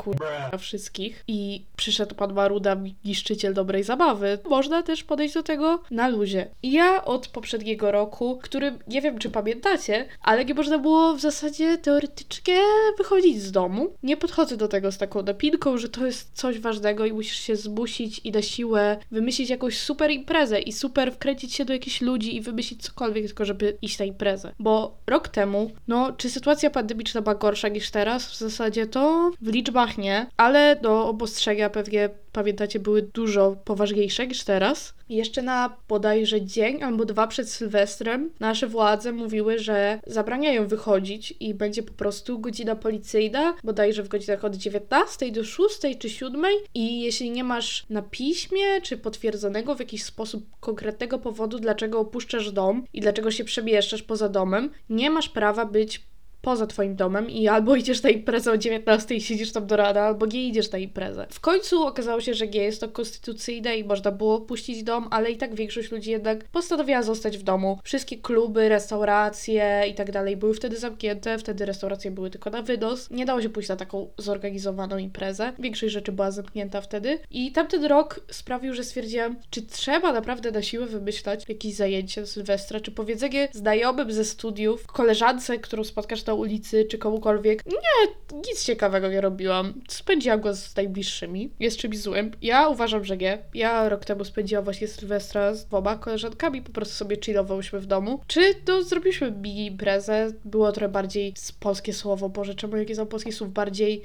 S1: wkurza wszystkich i przyszedł pan Maruda, niszczyciel dobrej zabawy. Można też podejść do tego na luzie. Ja od poprzedniego roku, który nie wiem czy pamiętacie, ale nie można było w zasadzie teoretycznie wychodzić z domu. Nie podchodzę do tego z taką napinką, że to jest coś ważnego i musisz się zmusić i na siłę wymyślić jakąś super imprezę i super wkręcić się do jakichś ludzi i wymyślić cokolwiek, tylko żeby iść na imprezę. Bo rok temu, no, czy sytuacja pandemiczna była gorsza niż teraz? W zasadzie to w liczbach nie, ale do obostrzenia pewnie pamiętacie, były dużo poważniejsze niż teraz. Jeszcze na bodajże dzień albo dwa przed Sylwestrem nasze władze mówiły, że zabraniają wychodzić i będzie po prostu godzina policyjna, bodajże w godzinach od 19 do 6 czy 7 i jeśli nie masz na piśmie czy potwierdzonego w jakiś sposób konkretnego powodu, dlaczego opuszczasz dom i dlaczego się przemieszczasz poza domem, nie masz prawa być poza twoim domem i albo idziesz na imprezę o 19 i siedzisz tam do rana, albo nie idziesz na imprezę. W końcu okazało się, że nie jest to konstytucyjne i można było puścić dom, ale i tak większość ludzi jednak postanowiła zostać w domu. Wszystkie kluby, restauracje i tak dalej były wtedy zamknięte, wtedy restauracje były tylko na wynos. Nie dało się pójść na taką zorganizowaną imprezę. Większość rzeczy była zamknięta wtedy i tamten rok sprawił, że stwierdziłam, czy trzeba naprawdę na siłę wymyślać jakieś zajęcie Sylwestra, czy powiedzenie znajomym ze studiów, koleżance, którą spotkasz na ulicy, czy komukolwiek. Nie, nic ciekawego nie robiłam. Spędziłam go z najbliższymi. Jest czymś złym. Ja uważam, że nie. Ja rok temu spędziłam właśnie Sylwestra z dwoma koleżankami, po prostu sobie chillowałyśmy w domu. Czy to zrobiliśmy mini imprezę? Było trochę bardziej polskie słowo, Boże, czemu jakie są polskie słów bardziej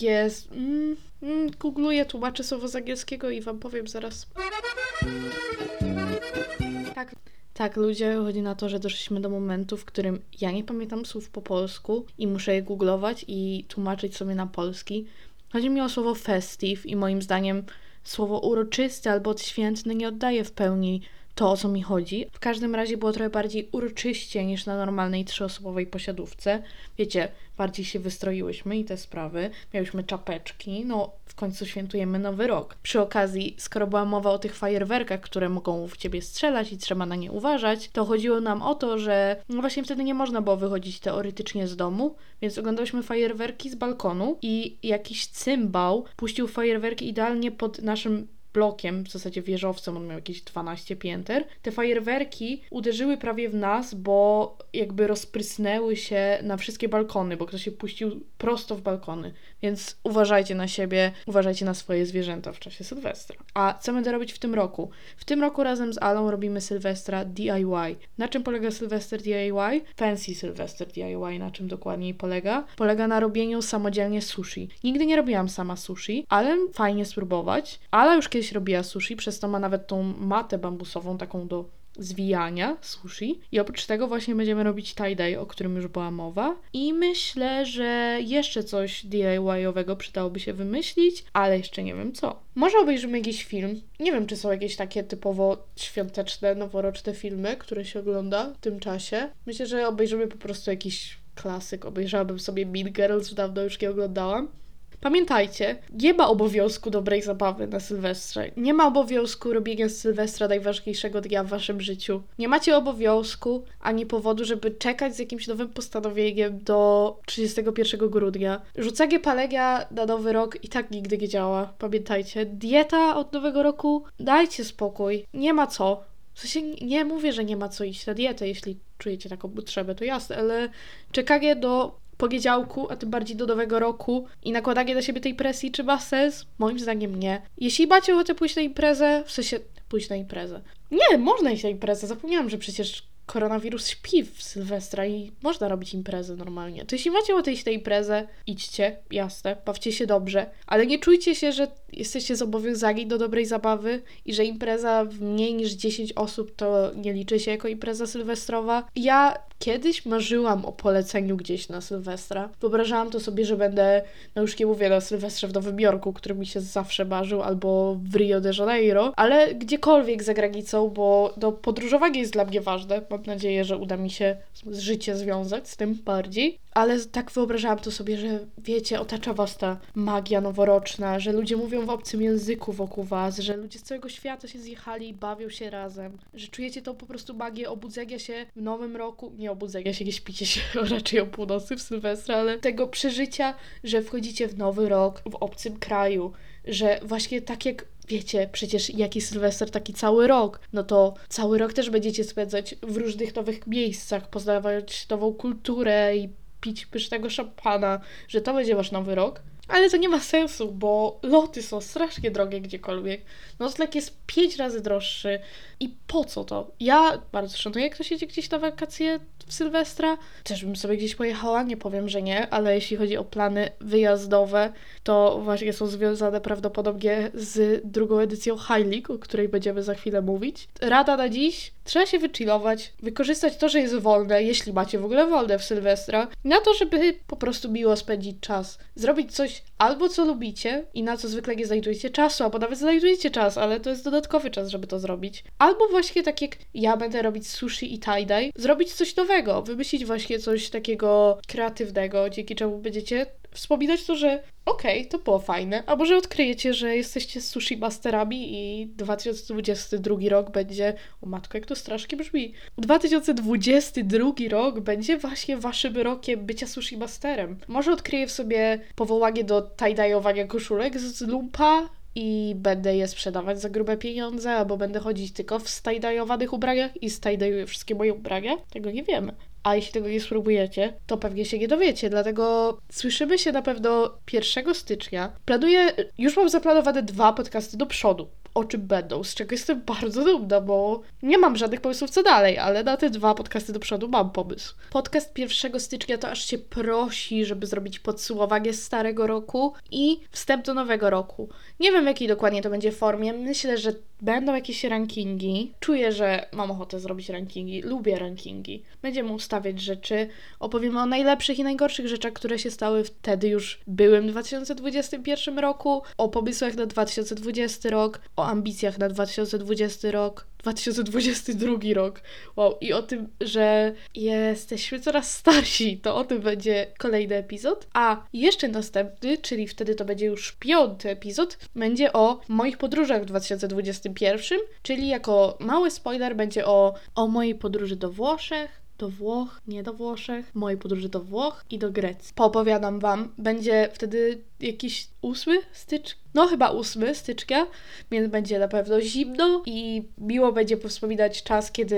S1: jest. Mm, mm, googluję, tłumaczę słowo z angielskiego i wam powiem zaraz. Tak. Tak, ludzie, chodzi na to, że doszliśmy do momentu, w którym ja nie pamiętam słów po polsku i muszę je googlować i tłumaczyć sobie na polski. Chodzi mi o słowo festive i moim zdaniem słowo uroczysty albo odświętny nie oddaje w pełni to, o co mi chodzi. W każdym razie było trochę bardziej uroczyście niż na normalnej trzyosobowej posiadówce. Wiecie, bardziej się wystroiłyśmy i te sprawy. Miałyśmy czapeczki, no końcu świętujemy nowy rok. Przy okazji, skoro była mowa o tych fajerwerkach, które mogą w ciebie strzelać i trzeba na nie uważać, to chodziło nam o to, że no właśnie wtedy nie można było wychodzić teoretycznie z domu, więc oglądałyśmy fajerwerki z balkonu i jakiś cymbał puścił fajerwerki idealnie pod naszym blokiem, w zasadzie wieżowcem, on miał jakieś 12 pięter. Te fajerwerki uderzyły prawie w nas, bo jakby rozprysnęły się na wszystkie balkony, bo ktoś się puścił prosto w balkony. Więc uważajcie na siebie, uważajcie na swoje zwierzęta w czasie Sylwestra. A co będę robić w tym roku? W tym roku razem z Alą robimy Sylwestra DIY. Na czym polega Sylwester DIY? Fancy Sylwester DIY, na czym dokładniej polega? Polega na robieniu samodzielnie sushi. Nigdy nie robiłam sama sushi, ale fajnie spróbować. Ala już kiedyś robiła sushi, przez to ma nawet tą matę bambusową, taką do zwijania sushi. I oprócz tego właśnie będziemy robić tie-dye, o którym już była mowa. I myślę, że jeszcze coś DIY-owego przydałoby się wymyślić, ale jeszcze nie wiem co. Może obejrzymy jakiś film. Nie wiem, czy są jakieś takie typowo świąteczne, noworoczne filmy, które się ogląda w tym czasie. Myślę, że obejrzymy po prostu jakiś klasyk. Obejrzałabym sobie Mean Girls, dawno już nie oglądałam. Pamiętajcie, nie ma obowiązku dobrej zabawy na Sylwestrze. Nie ma obowiązku robienia z Sylwestra najważniejszego dnia w waszym życiu. Nie macie obowiązku ani powodu, żeby czekać z jakimś nowym postanowieniem do 31 grudnia. Rzucanie palenia na nowy rok i tak nigdy nie działa. Pamiętajcie, dieta od nowego roku, dajcie spokój. Nie ma co. W sensie nie mówię, że nie ma co iść na dietę, jeśli czujecie taką potrzebę, to jasne, ale czekanie do poniedziałku, a tym bardziej do nowego roku i nakładanie na siebie tej presji, czy ma sens? Moim zdaniem nie. Jeśli macie ochotę pójść na imprezę, w sensie pójść na imprezę. Nie, można iść na imprezę. Zapomniałam, że przecież koronawirus śpi w Sylwestra i można robić imprezę normalnie. To jeśli macie ochotę iść na imprezę, idźcie, jasne, bawcie się dobrze, ale nie czujcie się, że jesteście zobowiązani do dobrej zabawy i że impreza w mniej niż 10 osób to nie liczy się jako impreza sylwestrowa. Ja kiedyś marzyłam o poleceniu gdzieś na Sylwestra. Wyobrażałam to sobie, że będę, no już nie mówię na Sylwestrze w Nowym Jorku, który mi się zawsze marzył, albo w Rio de Janeiro, ale gdziekolwiek za granicą, bo no, podróżowanie jest dla mnie ważne. Mam nadzieję, że uda mi się życie związać z tym bardziej ale tak wyobrażałam to sobie, że wiecie, otacza was ta magia noworoczna, że ludzie mówią w obcym języku wokół was, że ludzie z całego świata się zjechali bawią się razem, że czujecie tą po prostu magię obudzenia się w nowym roku, nie obudzenia się, nie śpicie się *laughs* raczej o północy w Sylwestra, ale tego przeżycia, że wchodzicie w nowy rok w obcym kraju, że właśnie tak jak wiecie, przecież jaki Sylwester, taki cały rok, no to cały rok też będziecie spędzać w różnych nowych miejscach, poznawać nową kulturę i pić pysznego szampana, że to będzie wasz nowy rok. Ale to nie ma sensu, bo loty są strasznie drogie gdziekolwiek. Nocleg jest pięć razy droższy. I po co to? Ja bardzo szanuję, jak ktoś gdzieś na wakacje w Sylwestra. Też bym sobie gdzieś pojechała, nie powiem, że nie, ale jeśli chodzi o plany wyjazdowe, to właśnie są związane prawdopodobnie z drugą edycją High o której będziemy za chwilę mówić. Rada na dziś, trzeba się wychillować, wykorzystać to, że jest wolne, jeśli macie w ogóle wolne w Sylwestra, na to, żeby po prostu miło spędzić czas. Zrobić coś albo co lubicie i na co zwykle nie znajdujecie czasu, albo nawet znajdujecie czas, ale to jest dodatkowy czas, żeby to zrobić. Albo właśnie tak jak ja będę robić sushi i tie-dye, zrobić coś nowego, wymyślić właśnie coś takiego kreatywnego, dzięki czemu będziecie wspominać to, że okej, okay, to było fajne, a może odkryjecie, że jesteście sushi masterami i 2022 rok będzie, o matko, jak to strasznie brzmi, 2022 rok będzie właśnie waszym rokiem bycia sushi masterem. Może odkryję w sobie powołanie do tie-dye'owania koszulek z lumpa, i będę je sprzedawać za grube pieniądze, albo będę chodzić tylko w stajdajowanych ubraniach i stajdajuję wszystkie moje ubrania? Tego nie wiemy. A jeśli tego nie spróbujecie, to pewnie się nie dowiecie. Dlatego słyszymy się na pewno 1 stycznia. Planuję, już mam zaplanowane dwa podcasty do przodu o czym będą, z czego jestem bardzo dumna, bo nie mam żadnych pomysłów co dalej, ale na te dwa podcasty do przodu mam pomysł. Podcast 1 stycznia to aż się prosi, żeby zrobić podsumowanie starego roku i wstęp do nowego roku. Nie wiem w jakiej dokładnie to będzie formie, myślę, że będą jakieś rankingi. Czuję, że mam ochotę zrobić rankingi, lubię rankingi. Będziemy ustawiać rzeczy, opowiemy o najlepszych i najgorszych rzeczach, które się stały wtedy już byłym 2021 roku, o pomysłach na 2020 rok, o ambicjach na 2020 rok, 2022 rok. Wow, i o tym, że jesteśmy coraz starsi, to o tym będzie kolejny epizod. A jeszcze następny, czyli wtedy to będzie już piąty epizod, będzie o moich podróżach w 2021, czyli jako mały spoiler będzie o, o mojej podróży do Włoszech, do Włoch, nie do Włoszech, mojej podróży do Włoch i do Grecji. Poopowiadam Wam, będzie wtedy jakiś 8 stycznia, no chyba 8 stycznia, więc będzie na pewno zimno i miło będzie powspominać czas, kiedy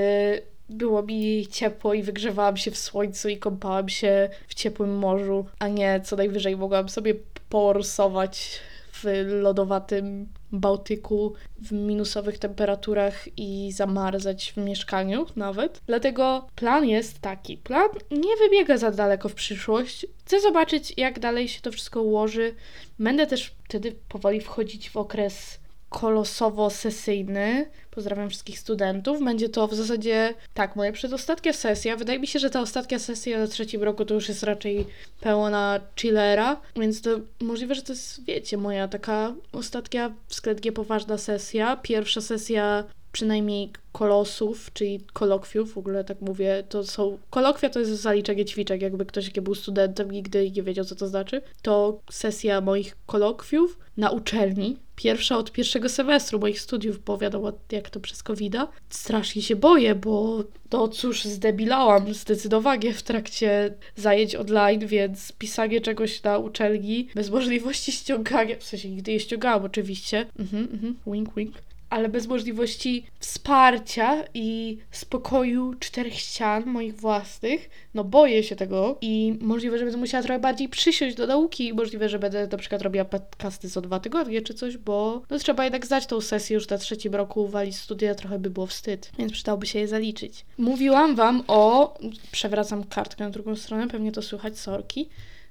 S1: było mi ciepło i wygrzewałam się w słońcu i kąpałam się w ciepłym morzu, a nie co najwyżej mogłam sobie porsować w lodowatym Bałtyku w minusowych temperaturach i zamarzać w mieszkaniu nawet. Dlatego plan jest taki. Plan nie wybiega za daleko w przyszłość. Chcę zobaczyć, jak dalej się to wszystko ułoży. Będę też wtedy powoli wchodzić w okres kolosowo-sesyjny. Pozdrawiam wszystkich studentów. Będzie to w zasadzie, tak, moja przedostatnia sesja. Wydaje mi się, że ta ostatnia sesja na trzecim roku to już jest raczej pełna chillera, więc to możliwe, że to jest, wiecie, moja taka ostatnia względnie poważna sesja. Pierwsza sesja przynajmniej kolosów, czyli kolokwiów, w ogóle tak mówię, to są, kolokwia to jest zaliczenie ćwiczek, jakby ktoś nie był studentem, nigdy nie wiedział, co to znaczy, to sesja moich kolokwiów na uczelni, pierwsza od pierwszego semestru moich studiów, bo wiadomo, jak to przez covid. Strasznie się boję, bo to cóż, zdebilałam zdecydowanie w trakcie zajęć online, więc pisanie czegoś na uczelni bez możliwości ściągania, w sensie nigdy je ściągałam oczywiście, mhm, mhm, wink, wink, ale bez możliwości wsparcia i spokoju czterech ścian moich własnych, no boję się tego i możliwe, że będę musiała trochę bardziej przysiąść do nauki, możliwe, że będę na przykład robiła podcasty co dwa tygodnie czy coś, bo no trzeba jednak zdać tą sesję już na trzecim roku, walić studia trochę by było wstyd, więc przydałoby się je zaliczyć. Mówiłam Wam o, przewracam kartkę na drugą stronę, pewnie to słychać, sorki,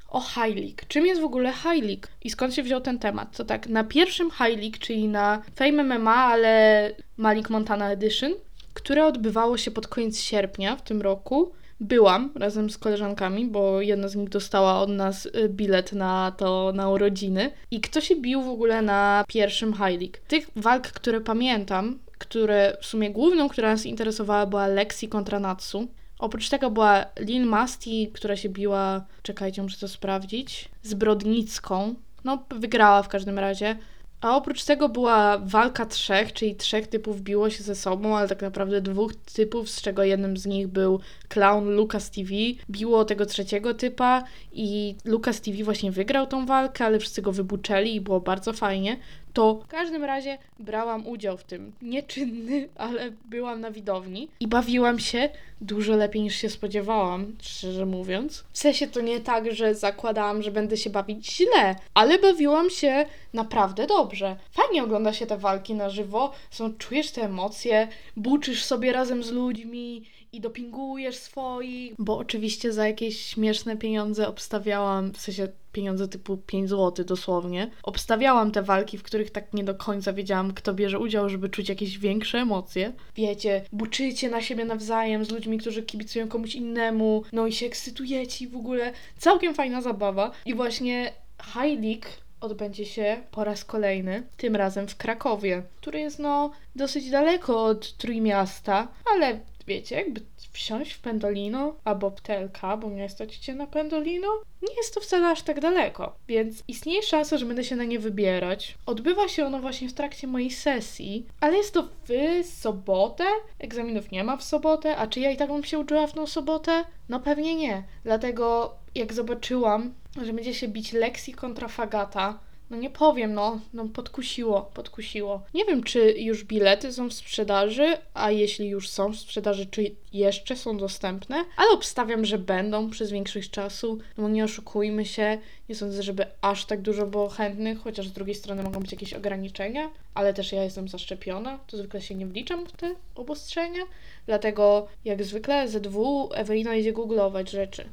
S1: o High League. Czym jest w ogóle High League i skąd się wziął ten temat? To tak, na pierwszym High League, czyli na Fame MMA, ale Malik Montana Edition, które odbywało się pod koniec sierpnia w tym roku, byłam razem z koleżankami, bo jedna z nich dostała od nas y, bilet na to, na urodziny. I kto się bił w ogóle na pierwszym High League? Tych walk, które pamiętam, które w sumie główną, która nas interesowała, była Lexi kontra Natsu. Oprócz tego była Lin Masti, która się biła, czekajcie, muszę to sprawdzić, z. No, wygrała w każdym razie. A oprócz tego była walka trzech, czyli trzech typów biło się ze sobą, ale tak naprawdę dwóch typów, z czego jednym z nich był clown Lucas TV. Biło tego trzeciego typa i Lucas TV właśnie wygrał tą walkę, ale wszyscy go wybuczeli i było bardzo fajnie to w każdym razie brałam udział w tym. Nieczynny, ale byłam na widowni i bawiłam się dużo lepiej niż się spodziewałam, szczerze mówiąc. W sensie to nie tak, że zakładałam, że będę się bawić źle, ale bawiłam się naprawdę dobrze. Fajnie ogląda się te walki na żywo, są, czujesz te emocje, buczysz sobie razem z ludźmi i dopingujesz swoich, bo oczywiście za jakieś śmieszne pieniądze obstawiałam, w sensie pieniądze typu 5 zł dosłownie, obstawiałam te walki, w których tak nie do końca wiedziałam, kto bierze udział, żeby czuć jakieś większe emocje. Wiecie, buczycie na siebie nawzajem z ludźmi, którzy kibicują komuś innemu, no i się ekscytujecie i w ogóle całkiem fajna zabawa. I właśnie High League odbędzie się po raz kolejny, tym razem w Krakowie, który jest no dosyć daleko od Trójmiasta, ale wiecie, jakby wsiąść w Pendolino albo Ptelka, bo nie stać na Pendolino, nie jest to wcale aż tak daleko, więc istnieje szansa, że będę się na nie wybierać. Odbywa się ono właśnie w trakcie mojej sesji, ale jest to w sobotę. Egzaminów nie ma w sobotę, a czy ja i tak bym się uczyła w tą sobotę? No pewnie nie. Dlatego jak zobaczyłam, że będzie się bić Lexi kontra Fagata, no nie powiem, no, no podkusiło, podkusiło. Nie wiem, czy już bilety są w sprzedaży, a jeśli już są w sprzedaży, czy jeszcze są dostępne, ale obstawiam, że będą przez większość czasu, no nie oszukujmy się, nie sądzę, żeby aż tak dużo było chętnych, chociaż z drugiej strony mogą być jakieś ograniczenia, ale też ja jestem zaszczepiona, to zwykle się nie wliczam w te obostrzenia, dlatego jak zwykle ZW Ewelina idzie googlować rzeczy.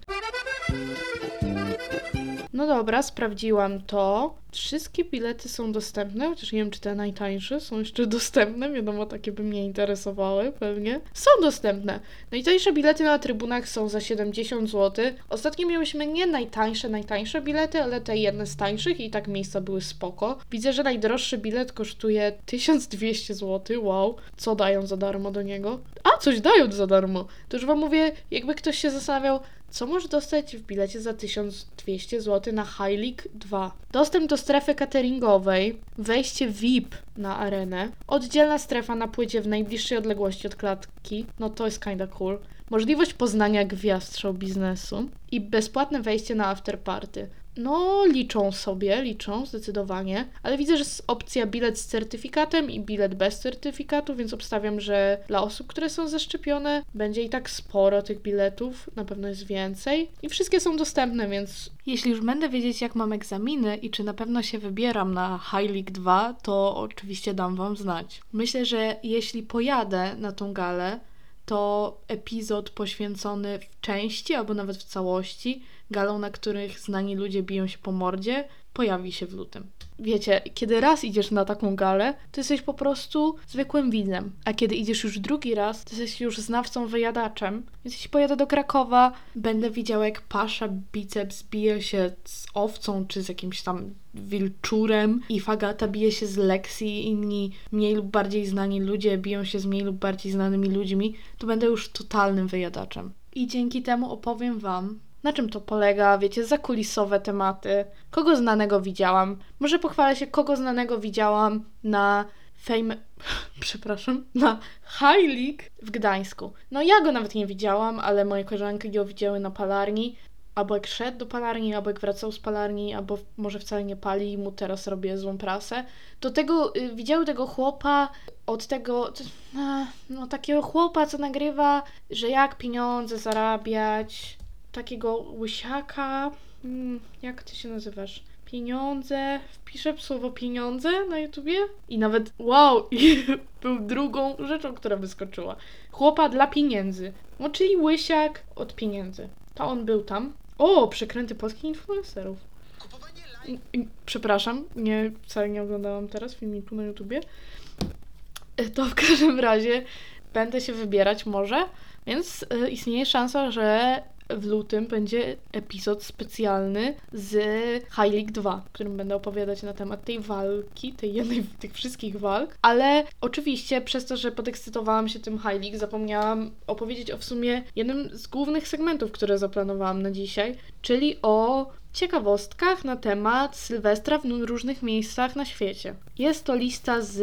S1: No dobra, sprawdziłam to. Wszystkie bilety są dostępne, chociaż nie wiem, czy te najtańsze są jeszcze *laughs* dostępne. Wiadomo, takie by mnie interesowały pewnie. Są dostępne. Najtańsze bilety na trybunach są za 70 zł. Ostatnio miałyśmy nie najtańsze, najtańsze bilety, ale te jedne z tańszych i tak miejsca były spoko. Widzę, że najdroższy bilet kosztuje 1200 zł. Wow, co dają za darmo do niego? A, coś dają za darmo. To już wam mówię, jakby ktoś się zastanawiał, co możesz dostać w bilecie za 1200 zł na High League 2? Dostęp do strefy cateringowej, wejście VIP na arenę, oddzielna strefa na płycie w najbliższej odległości od klatki, no to jest kinda cool. Możliwość poznania gwiazd show biznesu i bezpłatne wejście na afterparty. No, liczą sobie, liczą zdecydowanie, ale widzę, że jest opcja bilet z certyfikatem i bilet bez certyfikatu, więc obstawiam, że dla osób, które są zaszczepione, będzie i tak sporo tych biletów, na pewno jest więcej i wszystkie są dostępne, więc jeśli już będę wiedzieć, jak mam egzaminy i czy na pewno się wybieram na High League 2, to oczywiście dam Wam znać. Myślę, że jeśli pojadę na tą galę, to epizod poświęcony w części albo nawet w całości galą, na których znani ludzie biją się po mordzie, pojawi się w lutym. Wiecie, kiedy raz idziesz na taką galę, to jesteś po prostu zwykłym widzem, a kiedy idziesz już drugi raz, to jesteś już znawcą, wyjadaczem. Więc jeśli pojadę do Krakowa, będę widział jak Pasza biceps bije się z owcą czy z jakimś tam wilczurem i Fagata bije się z Lexi i inni mniej lub bardziej znani ludzie biją się z mniej lub bardziej znanymi ludźmi, to będę już totalnym wyjadaczem. I dzięki temu opowiem Wam, na czym to polega, wiecie, zakulisowe tematy, kogo znanego widziałam. Może pochwalę się, kogo znanego widziałam na Fame, *laughs* przepraszam, na High League w Gdańsku. No ja go nawet nie widziałam, ale moje koleżanki go widziały na palarni. albo jak szedł do palarni, albo jak wracał z palarni, albo może wcale nie pali i mu teraz robię złą prasę. Do tego y, widziały tego chłopa od tego, no takiego chłopa, co nagrywa, że jak pieniądze zarabiać, takiego łysiaka, mm, jak ty się nazywasz? Pieniądze, wpiszę słowo pieniądze na YouTubie i nawet wow, *laughs* był drugą rzeczą, która wyskoczyła. Chłopa dla pieniędzy, no czyli łysiak od pieniędzy. To on był tam. O, przekręty polskich influencerów. Przepraszam, nie, wcale nie oglądałam teraz filmiku na YouTubie. To w każdym razie będę się wybierać może, więc y, istnieje szansa, że w lutym będzie epizod specjalny z High League 2, w którym będę opowiadać na temat tej walki, tej jednej *laughs* tych wszystkich walk, ale oczywiście przez to, że podekscytowałam się tym High League, zapomniałam opowiedzieć o w sumie jednym z głównych segmentów, które zaplanowałam na dzisiaj, czyli o ciekawostkach na temat Sylwestra w różnych miejscach na świecie. Jest to lista z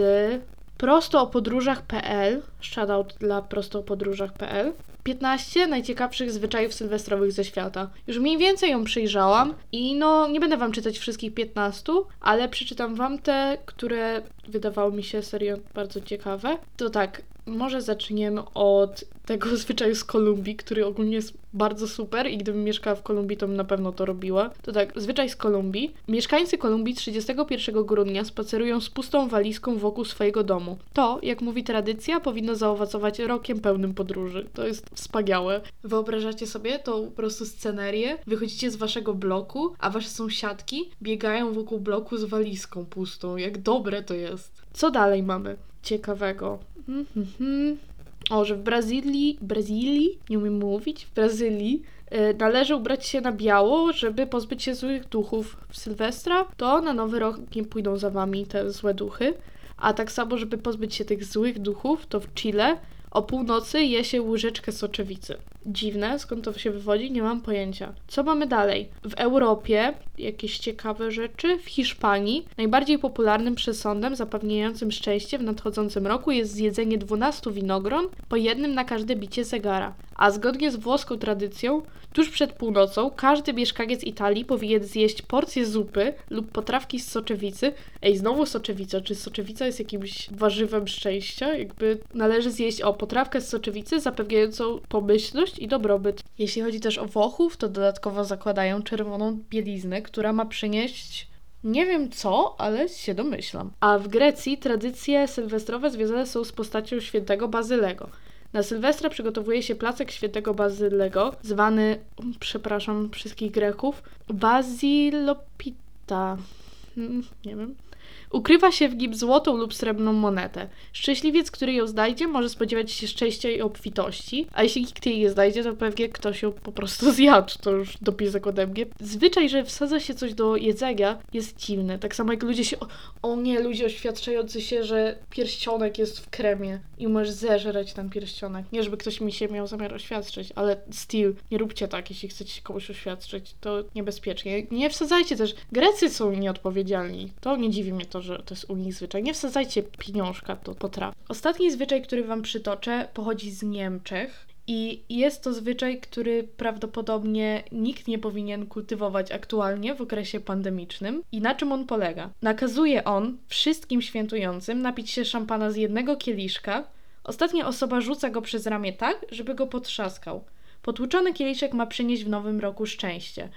S1: prostoopodróżach.pl, shoutout dla prostoopodróżach.pl, 15 najciekawszych zwyczajów sylwestrowych ze świata. Już mniej więcej ją przyjrzałam i no nie będę wam czytać wszystkich 15, ale przeczytam wam te, które wydawały mi się serio bardzo ciekawe. To tak, może zaczniemy od tego *laughs* zwyczaju z Kolumbii, który ogólnie jest bardzo super i gdybym mieszkała w Kolumbii, to bym na pewno to robiła. To tak, zwyczaj z Kolumbii. Mieszkańcy Kolumbii 31 grudnia spacerują z pustą walizką wokół swojego domu. To, jak mówi tradycja, powinno zaowocować rokiem pełnym podróży. To jest wspaniałe. Wyobrażacie sobie tą po prostu scenerię? Wychodzicie z waszego bloku, a wasze sąsiadki biegają wokół bloku z walizką pustą. Jak dobre to jest. Co dalej mamy? Ciekawego. -hmm. O, że w Brazylii, Brazylii, nie umiem mówić, w Brazylii yy, należy ubrać się na biało, żeby pozbyć się złych duchów w Sylwestra, to na nowy rok nie pójdą za wami te złe duchy. A tak samo, żeby pozbyć się tych złych duchów, to w Chile o północy je się łyżeczkę soczewicy. Dziwne, skąd to się wywodzi, nie mam pojęcia. Co mamy dalej? W Europie jakieś ciekawe rzeczy. W Hiszpanii najbardziej popularnym przesądem zapewniającym szczęście w nadchodzącym roku jest zjedzenie 12 winogron, po jednym na każde bicie zegara. A zgodnie z włoską tradycją, tuż przed północą każdy mieszkaniec Italii powinien zjeść porcję zupy lub potrawki z soczewicy. Ej, znowu soczewica. Czy soczewica jest jakimś warzywem szczęścia? Jakby należy zjeść o potrawkę z soczewicy zapewniającą pomyślność i dobrobyt. Jeśli chodzi też o Włochów, to dodatkowo zakładają czerwoną bieliznę, która ma przynieść nie wiem co, ale się domyślam. A w Grecji tradycje sylwestrowe związane są z postacią świętego Bazylego. Na Sylwestra przygotowuje się placek świętego Bazylego, zwany, przepraszam wszystkich Greków, Bazilopita. Hmm, nie wiem. Ukrywa się w nim złotą lub srebrną monetę. Szczęśliwiec, który ją znajdzie, może spodziewać się szczęścia i obfitości, a jeśli nikt jej nie znajdzie, to pewnie ktoś ją po prostu *laughs* zjadł. To już dopisek ode mnie. Zwyczaj, że wsadza się coś do jedzenia jest dziwny. Tak samo jak ludzie się... O, o nie, ludzie oświadczający się, że pierścionek jest w kremie i możesz zeżreć ten pierścionek. Nie, żeby ktoś mi się miał zamiar oświadczyć, ale still, nie róbcie tak, jeśli chcecie się komuś oświadczyć. To niebezpiecznie. Nie wsadzajcie też... Grecy są nieodpowiedzialni. To nie dziwi mnie to, że to jest u nich zwyczaj. Nie wsadzajcie pieniążka do potraw. Ostatni zwyczaj, który Wam przytoczę, pochodzi z Niemczech. I jest to zwyczaj, który prawdopodobnie nikt nie powinien kultywować aktualnie w okresie pandemicznym. I na czym on polega? Nakazuje on wszystkim świętującym napić się szampana z jednego kieliszka. Ostatnia osoba rzuca go przez ramię tak, żeby go potrzaskał. Potłuczony kieliszek ma przynieść w nowym roku szczęście.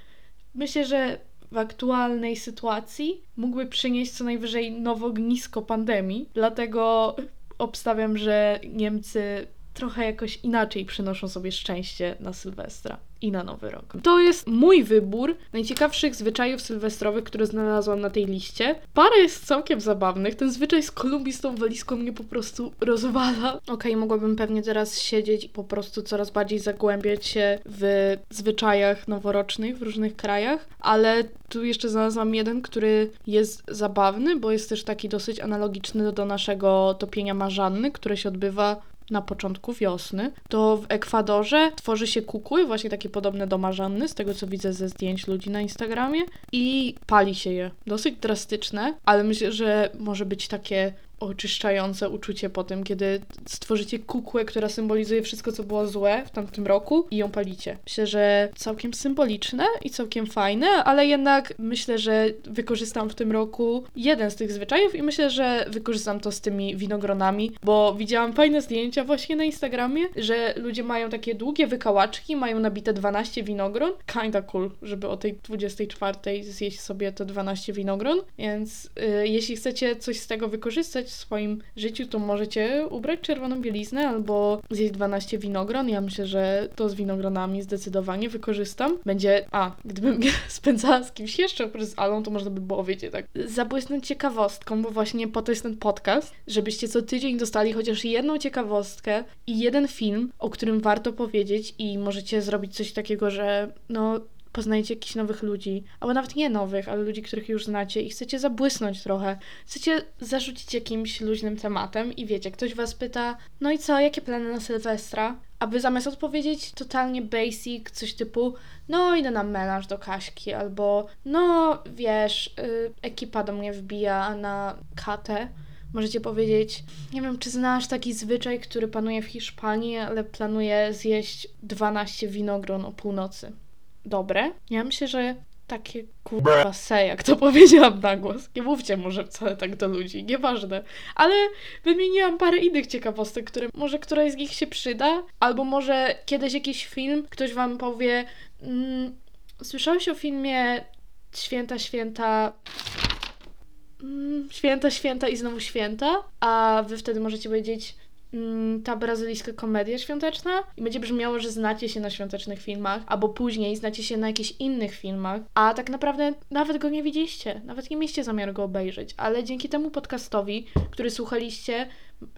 S1: Myślę, że w aktualnej sytuacji mógłby przynieść co najwyżej nowe ognisko pandemii. Dlatego obstawiam, że Niemcy trochę jakoś inaczej przynoszą sobie szczęście na Sylwestra i na Nowy Rok. To jest mój wybór najciekawszych zwyczajów sylwestrowych, które znalazłam na tej liście. Parę jest całkiem zabawnych. Ten zwyczaj z Kolumbii z tą walizką mnie po prostu rozwala. Okej, okay, mogłabym pewnie teraz siedzieć i po prostu coraz bardziej zagłębiać się w zwyczajach noworocznych w różnych krajach, ale tu jeszcze znalazłam jeden, który jest zabawny, bo jest też taki dosyć analogiczny do naszego topienia marzanny, które się odbywa na początku wiosny, to w Ekwadorze tworzy się kukły, właśnie takie podobne do marzanny, z tego co widzę ze zdjęć ludzi na Instagramie i pali się je. Dosyć drastyczne, ale myślę, że może być takie oczyszczające uczucie po tym, kiedy stworzycie kukłę, która symbolizuje wszystko, co było złe w tamtym roku i ją palicie. Myślę, że całkiem symboliczne i całkiem fajne, ale jednak myślę, że wykorzystam w tym roku jeden z tych zwyczajów i myślę, że wykorzystam to z tymi winogronami, bo widziałam fajne zdjęcia właśnie na Instagramie, że ludzie mają takie długie wykałaczki, mają nabite 12 winogron. Kinda cool, żeby o tej 24 zjeść sobie te 12 winogron, więc yy, jeśli chcecie coś z tego wykorzystać swoim życiu, to możecie ubrać czerwoną bieliznę albo zjeść 12 winogron. Ja myślę, że to z winogronami zdecydowanie wykorzystam. Będzie, a, gdybym *laughs* spędzała z kimś jeszcze z Alą, to można by było, wiecie, tak, zabłysnąć ciekawostką, bo właśnie po to jest ten podcast, żebyście co tydzień dostali chociaż jedną ciekawostkę i jeden film, o którym warto powiedzieć i możecie zrobić coś takiego, że no poznajecie jakichś nowych ludzi, albo nawet nie nowych, ale ludzi, których już znacie i chcecie zabłysnąć trochę. Chcecie zarzucić jakimś luźnym tematem i wiecie, ktoś was pyta, no i co, jakie plany na Sylwestra? A wy zamiast odpowiedzieć totalnie basic, coś typu, no idę na melanż do Kaśki, albo no wiesz, y, ekipa do mnie wbija na katę, Możecie powiedzieć, nie wiem, czy znasz taki zwyczaj, który panuje w Hiszpanii, ale planuje zjeść 12 winogron o północy dobre. Ja myślę, że takie kurwa se, jak to *laughs* powiedziałam na głos. Nie mówcie może wcale tak do ludzi, nieważne. Ale wymieniłam parę innych ciekawostek, które może któraś z nich się przyda, albo może kiedyś jakiś film, ktoś wam powie mm, słyszałeś o filmie Święta, Święta... Mm, święta, Święta i znowu Święta, a wy wtedy możecie powiedzieć ta brazylijska komedia świąteczna i będzie brzmiało, że znacie się na świątecznych filmach, albo później znacie się na jakichś innych filmach, a tak naprawdę nawet go nie widzieliście, nawet nie mieliście zamiaru go obejrzeć, ale dzięki temu podcastowi, który słuchaliście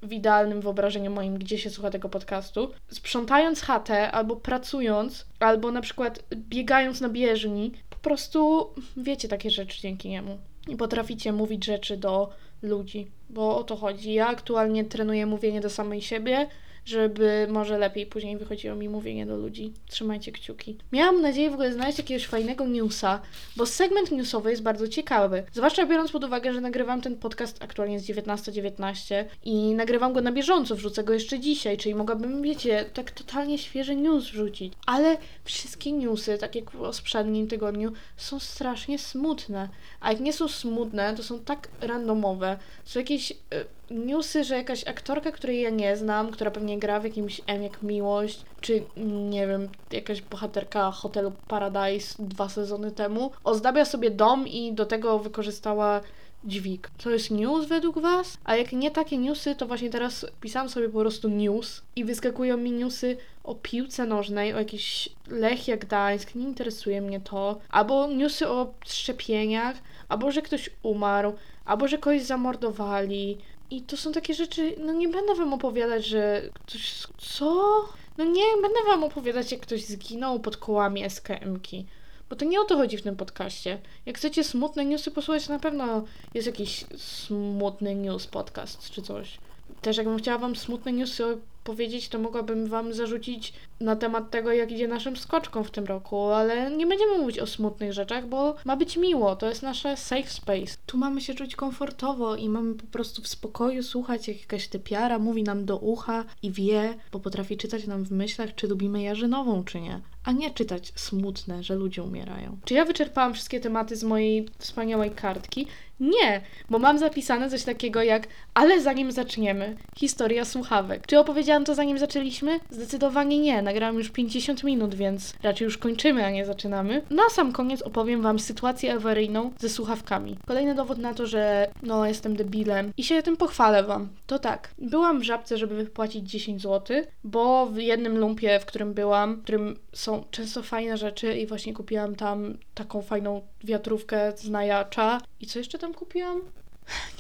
S1: w idealnym wyobrażeniu moim, gdzie się słucha tego podcastu, sprzątając chatę, albo pracując, albo na przykład biegając na bieżni, po prostu wiecie takie rzeczy dzięki niemu. I potraficie mówić rzeczy do ludzi, bo o to chodzi. Ja aktualnie trenuję mówienie do samej siebie, żeby może lepiej później wychodziło mi mówienie do ludzi. Trzymajcie kciuki. Miałam nadzieję w ogóle znaleźć jakiegoś fajnego newsa, bo segment newsowy jest bardzo ciekawy. Zwłaszcza biorąc pod uwagę, że nagrywam ten podcast aktualnie jest 19.19 .19 i nagrywam go na bieżąco, wrzucę go jeszcze dzisiaj, czyli mogłabym, wiecie, tak totalnie świeży news wrzucić. Ale wszystkie newsy, tak jak w poprzednim tygodniu, są strasznie smutne. A jak nie są smutne, to są tak randomowe. Są jakieś... Newsy, że jakaś aktorka, której ja nie znam, która pewnie gra w jakimś M jak Miłość, czy nie wiem, jakaś bohaterka Hotelu Paradise dwa sezony temu, ozdabia sobie dom i do tego wykorzystała dźwig. To jest news według Was? A jak nie takie newsy, to właśnie teraz pisałam sobie po prostu news i wyskakują mi newsy o piłce nożnej, o jakiś Lechia Gdańsk, nie interesuje mnie to, albo newsy o szczepieniach, albo że ktoś umarł, albo że kogoś zamordowali, i to są takie rzeczy, no nie będę wam opowiadać, że ktoś. Co? No nie będę wam opowiadać, jak ktoś zginął pod kołami SKM-ki. Bo to nie o to chodzi w tym podcaście. Jak chcecie smutne newsy posłuchać, na pewno jest jakiś smutny news podcast czy coś. Też jakbym chciała wam smutne newsy powiedzieć, to mogłabym wam zarzucić na temat tego, jak idzie naszym skoczkom w tym roku, ale nie będziemy mówić o smutnych rzeczach, bo ma być miło, to jest nasze safe space. Tu mamy się czuć komfortowo i mamy po prostu w spokoju słuchać, jak jakaś typiara mówi nam do ucha i wie, bo potrafi czytać nam w myślach, czy lubimy jarzynową, czy nie a nie czytać smutne, że ludzie umierają. Czy ja wyczerpałam wszystkie tematy z mojej wspaniałej kartki? Nie, bo mam zapisane coś takiego jak ale zanim zaczniemy, historia słuchawek. Czy opowiedziałam to zanim zaczęliśmy? Zdecydowanie nie. Nagrałam już 50 minut, więc raczej już kończymy, a nie zaczynamy. Na sam koniec opowiem Wam sytuację awaryjną ze słuchawkami. Kolejny dowód na to, że no jestem debilem i się tym pochwalę Wam. To tak, byłam w żabce, żeby wypłacić 10 zł, bo w jednym lumpie, w którym byłam, w którym są często fajne rzeczy i właśnie kupiłam tam taką fajną wiatrówkę z najacza. I co jeszcze tam kupiłam?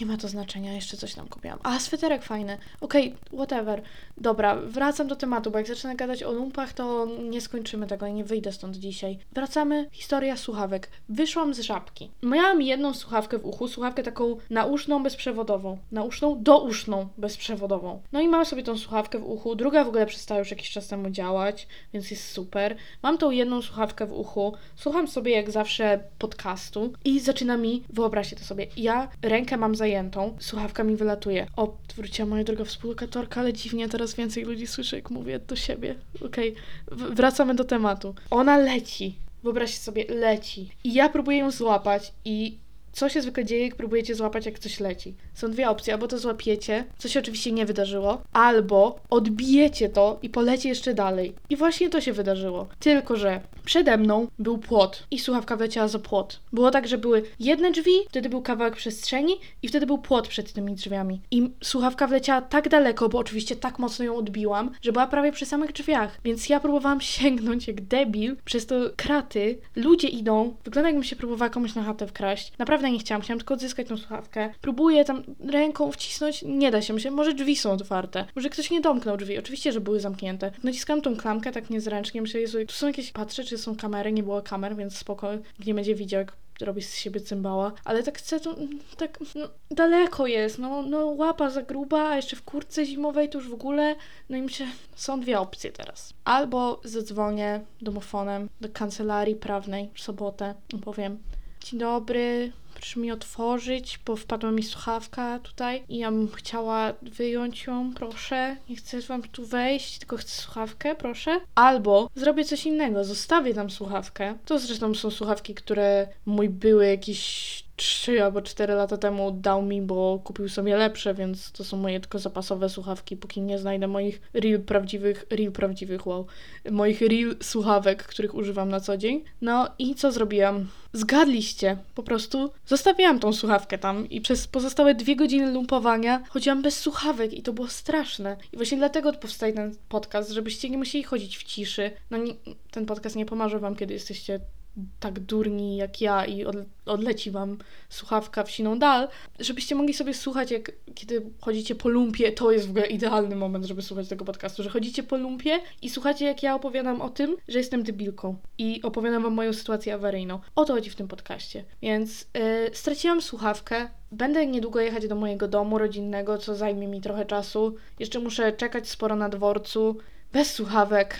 S1: Nie ma to znaczenia, jeszcze coś tam kupiłam. A, sweterek fajny. Okej, okay, whatever. Dobra, wracam do tematu, bo jak zacznę gadać o lumpach, to nie skończymy tego nie wyjdę stąd dzisiaj. Wracamy. Historia słuchawek. Wyszłam z żabki. Miałam jedną słuchawkę w uchu, słuchawkę taką nauszną, bezprzewodową. Nauszną, douszną, bezprzewodową. No i mam sobie tą słuchawkę w uchu. Druga w ogóle przestała już jakiś czas temu działać, więc jest super. Mam tą jedną słuchawkę w uchu. Słucham sobie jak zawsze podcastu i zaczyna mi, wyobraźcie to sobie, ja rękę mam zajętą, słuchawka mi wylatuje. O, wróciła moja droga współlokatorka, ale dziwnie teraz więcej ludzi słyszy, jak mówię do siebie. Okej, okay. wracamy do tematu. Ona leci. Wyobraźcie sobie, leci. I ja próbuję ją złapać i co się zwykle dzieje, jak próbujecie złapać, jak coś leci? Są dwie opcje, albo to złapiecie, co się oczywiście nie wydarzyło, albo odbijecie to i poleci jeszcze dalej. I właśnie to się wydarzyło. Tylko, że przede mną był płot i słuchawka wleciała za płot. Było tak, że były jedne drzwi, wtedy był kawałek przestrzeni i wtedy był płot przed tymi drzwiami. I słuchawka wleciała tak daleko, bo oczywiście tak mocno ją odbiłam, że była prawie przy samych drzwiach. Więc ja próbowałam *laughs* sięgnąć jak debil przez to kraty. Ludzie idą, wygląda jakbym się próbowała komuś na chatę wkraść. Naprawdę nie chciałam, chciałam tylko odzyskać tą słuchawkę. Próbuję tam ręką wcisnąć, nie da się. Myślę, może drzwi są otwarte. Może ktoś nie domknął drzwi. Oczywiście, że były zamknięte. Naciskam tą klamkę tak niezręcznie. Myślę, Jezu, tu są jakieś, patrzę, czy są kamery. Nie było kamer, więc spoko. Nie będzie widział, jak robi z siebie cymbała, ale tak chcę to, tak no, daleko jest, no, no łapa za gruba, a jeszcze w kurce zimowej to już w ogóle, no i myślę, są dwie opcje teraz. Albo zadzwonię domofonem do kancelarii prawnej w sobotę powiem, dzień dobry, proszę mi otworzyć, bo wpadła mi słuchawka tutaj i ja bym chciała wyjąć ją, proszę. Nie chcę wam tu wejść, tylko chcę słuchawkę, proszę. Albo zrobię coś innego, zostawię tam słuchawkę. To zresztą są słuchawki, które mój były jakiś 3 albo 4 lata temu dał mi, bo kupił sobie lepsze, więc to są moje tylko zapasowe słuchawki, póki nie znajdę moich real prawdziwych, real prawdziwych, wow, moich real słuchawek, których używam na co dzień. No i co zrobiłam? Zgadliście, po prostu zostawiłam tą słuchawkę tam i przez pozostałe dwie godziny lumpowania chodziłam bez słuchawek i to było straszne. I właśnie dlatego powstaje ten podcast, żebyście nie musieli chodzić w ciszy. No nie, ten podcast nie pomoże wam, kiedy jesteście tak durni jak ja i od, odleci wam słuchawka w siną dal, żebyście mogli sobie słuchać, jak kiedy chodzicie po lumpie, to jest w ogóle idealny moment, żeby słuchać tego podcastu, że chodzicie po lumpie i słuchacie, jak ja opowiadam o tym, że jestem debilką i opowiadam wam moją sytuację awaryjną. O to chodzi w tym podcaście. Więc yy, straciłam słuchawkę, Będę niedługo jechać do mojego domu rodzinnego, co zajmie mi trochę czasu. Jeszcze muszę czekać sporo na dworcu, bez słuchawek.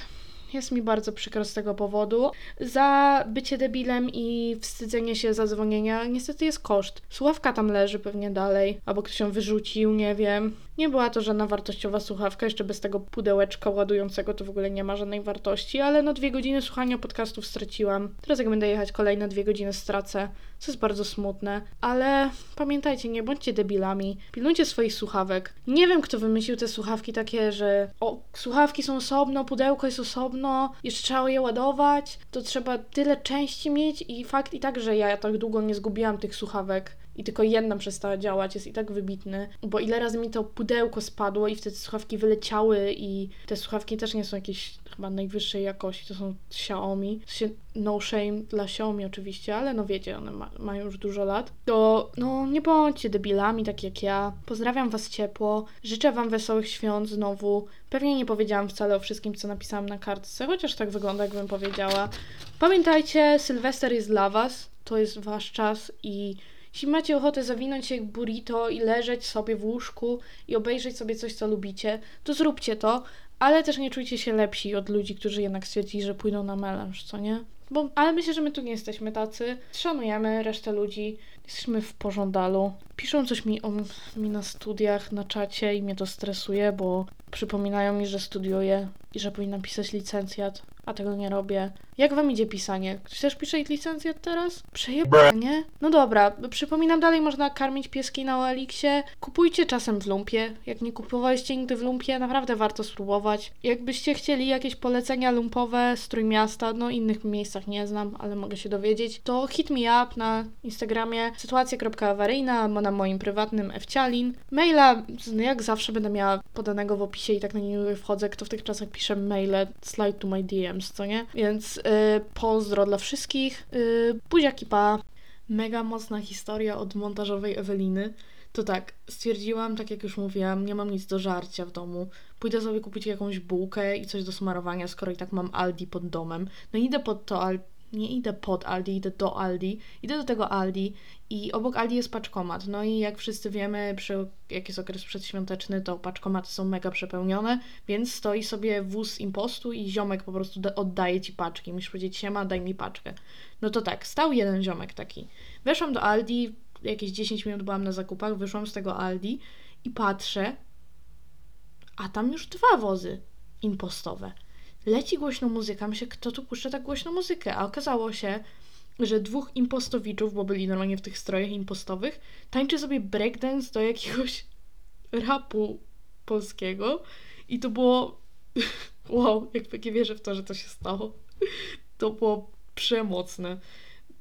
S1: Jest mi bardzo przykro z tego powodu. Za bycie debilem i wstydzenie się za dzwonienia niestety jest koszt. Słuchawka tam leży pewnie dalej, albo ktoś ją wyrzucił, nie wiem. Nie była to żadna wartościowa słuchawka, jeszcze bez tego pudełeczka ładującego to w ogóle nie ma żadnej wartości, ale no dwie godziny słuchania podcastów straciłam. Teraz jak będę jechać kolejne dwie godziny stracę, co jest bardzo smutne. Ale pamiętajcie, nie bądźcie debilami, pilnujcie swoich słuchawek. Nie wiem, kto wymyślił te słuchawki takie, że o, słuchawki są osobno, pudełko jest osobno, jeszcze trzeba je ładować, to trzeba tyle części mieć i fakt i tak, że ja tak długo nie zgubiłam tych słuchawek i tylko jedna przestała działać, jest i tak wybitny, bo ile razy mi to pudełko spadło i wtedy słuchawki wyleciały i te słuchawki też nie są jakieś chyba najwyższej jakości, to są Xiaomi, no shame dla Xiaomi oczywiście, ale no wiecie, one ma, mają już dużo lat, to no nie bądźcie debilami tak jak ja, pozdrawiam Was ciepło, życzę Wam wesołych świąt znowu, pewnie nie powiedziałam wcale o wszystkim, co napisałam na kartce, chociaż tak wygląda, jakbym powiedziała. Pamiętajcie, Sylwester jest dla Was, to jest Wasz czas i jeśli macie ochotę zawinąć się jak burrito i leżeć sobie w łóżku i obejrzeć sobie coś, co lubicie, to zróbcie to, ale też nie czujcie się lepsi od ludzi, którzy jednak stwierdzili, że pójdą na melanż, co nie? Bo, ale myślę, że my tu nie jesteśmy tacy. Szanujemy resztę ludzi. Jesteśmy w pożądalu. Piszą coś mi, o, mi na studiach, na czacie i mnie to stresuje, bo przypominają mi, że studiuję i że powinnam pisać licencjat, a tego nie robię. Jak wam idzie pisanie? Ktoś też pisze licencjat teraz? Przejebanie? No dobra, przypominam dalej, można karmić pieski na Oeliksie. Kupujcie czasem w lumpie. Jak nie kupowaliście nigdy w lumpie, naprawdę warto spróbować. Jakbyście chcieli jakieś polecenia lumpowe z Trójmiasta, no innych miejscach nie znam, ale mogę się dowiedzieć, to hit me up na Instagramie sytuacja.awaryjna albo na moim prywatnym Ewcialin. Maila, jak zawsze będę miała podanego w opisie i tak na niego wchodzę, kto w tych czasach pisze maile, slide to my DMs, co nie? Więc pozdro dla wszystkich. Yy, buziaki pa. Mega mocna historia od montażowej Eweliny. To tak, stwierdziłam, tak jak już mówiłam, nie mam nic do żarcia w domu. Pójdę sobie kupić jakąś bułkę i coś do smarowania, skoro i tak mam Aldi pod domem. No idę pod to Aldi nie idę pod Aldi, idę do Aldi. Idę do tego Aldi i obok Aldi jest paczkomat. No i jak wszyscy wiemy, przy, jak jest okres przedświąteczny, to paczkomaty są mega przepełnione, więc stoi sobie wóz impostu i ziomek po prostu oddaje ci paczki. Musisz powiedzieć, siema, daj mi paczkę. No to tak, stał jeden ziomek taki. Weszłam do Aldi, jakieś 10 minut byłam na zakupach, wyszłam z tego Aldi i patrzę, a tam już dwa wozy impostowe. Leci głośno muzyka, myślę, kto tu puszcza tak głośno muzykę, a okazało się, że dwóch impostowiczów, bo byli normalnie w tych strojach impostowych, tańczy sobie breakdance do jakiegoś *laughs* rapu polskiego i to było *laughs* wow, jak nie wierzę w to, że to się stało. *laughs* To było przemocne.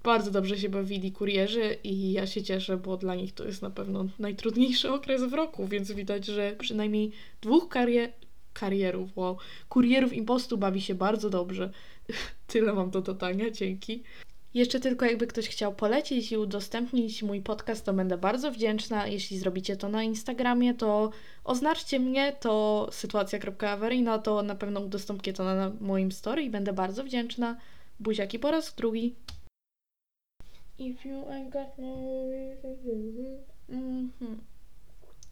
S1: Bardzo dobrze się bawili kurierzy i ja się cieszę, bo dla nich to jest na pewno najtrudniejszy okres w roku, więc widać, że przynajmniej dwóch karier karierów, wow, kurierów impostu bawi się bardzo dobrze. *laughs* Tyle mam do dodania, dzięki. Jeszcze tylko jakby ktoś chciał polecić i udostępnić mój podcast, to będę bardzo wdzięczna. Jeśli zrobicie to na Instagramie, to oznaczcie mnie, to sytuacja.awaryjna, to na pewno udostępnię to na moim story i będę bardzo wdzięczna. Buziaki po raz drugi. If you ain't got no Mhm.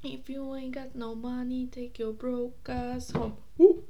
S1: If you ain't got no money, take your broke ass home. Woo!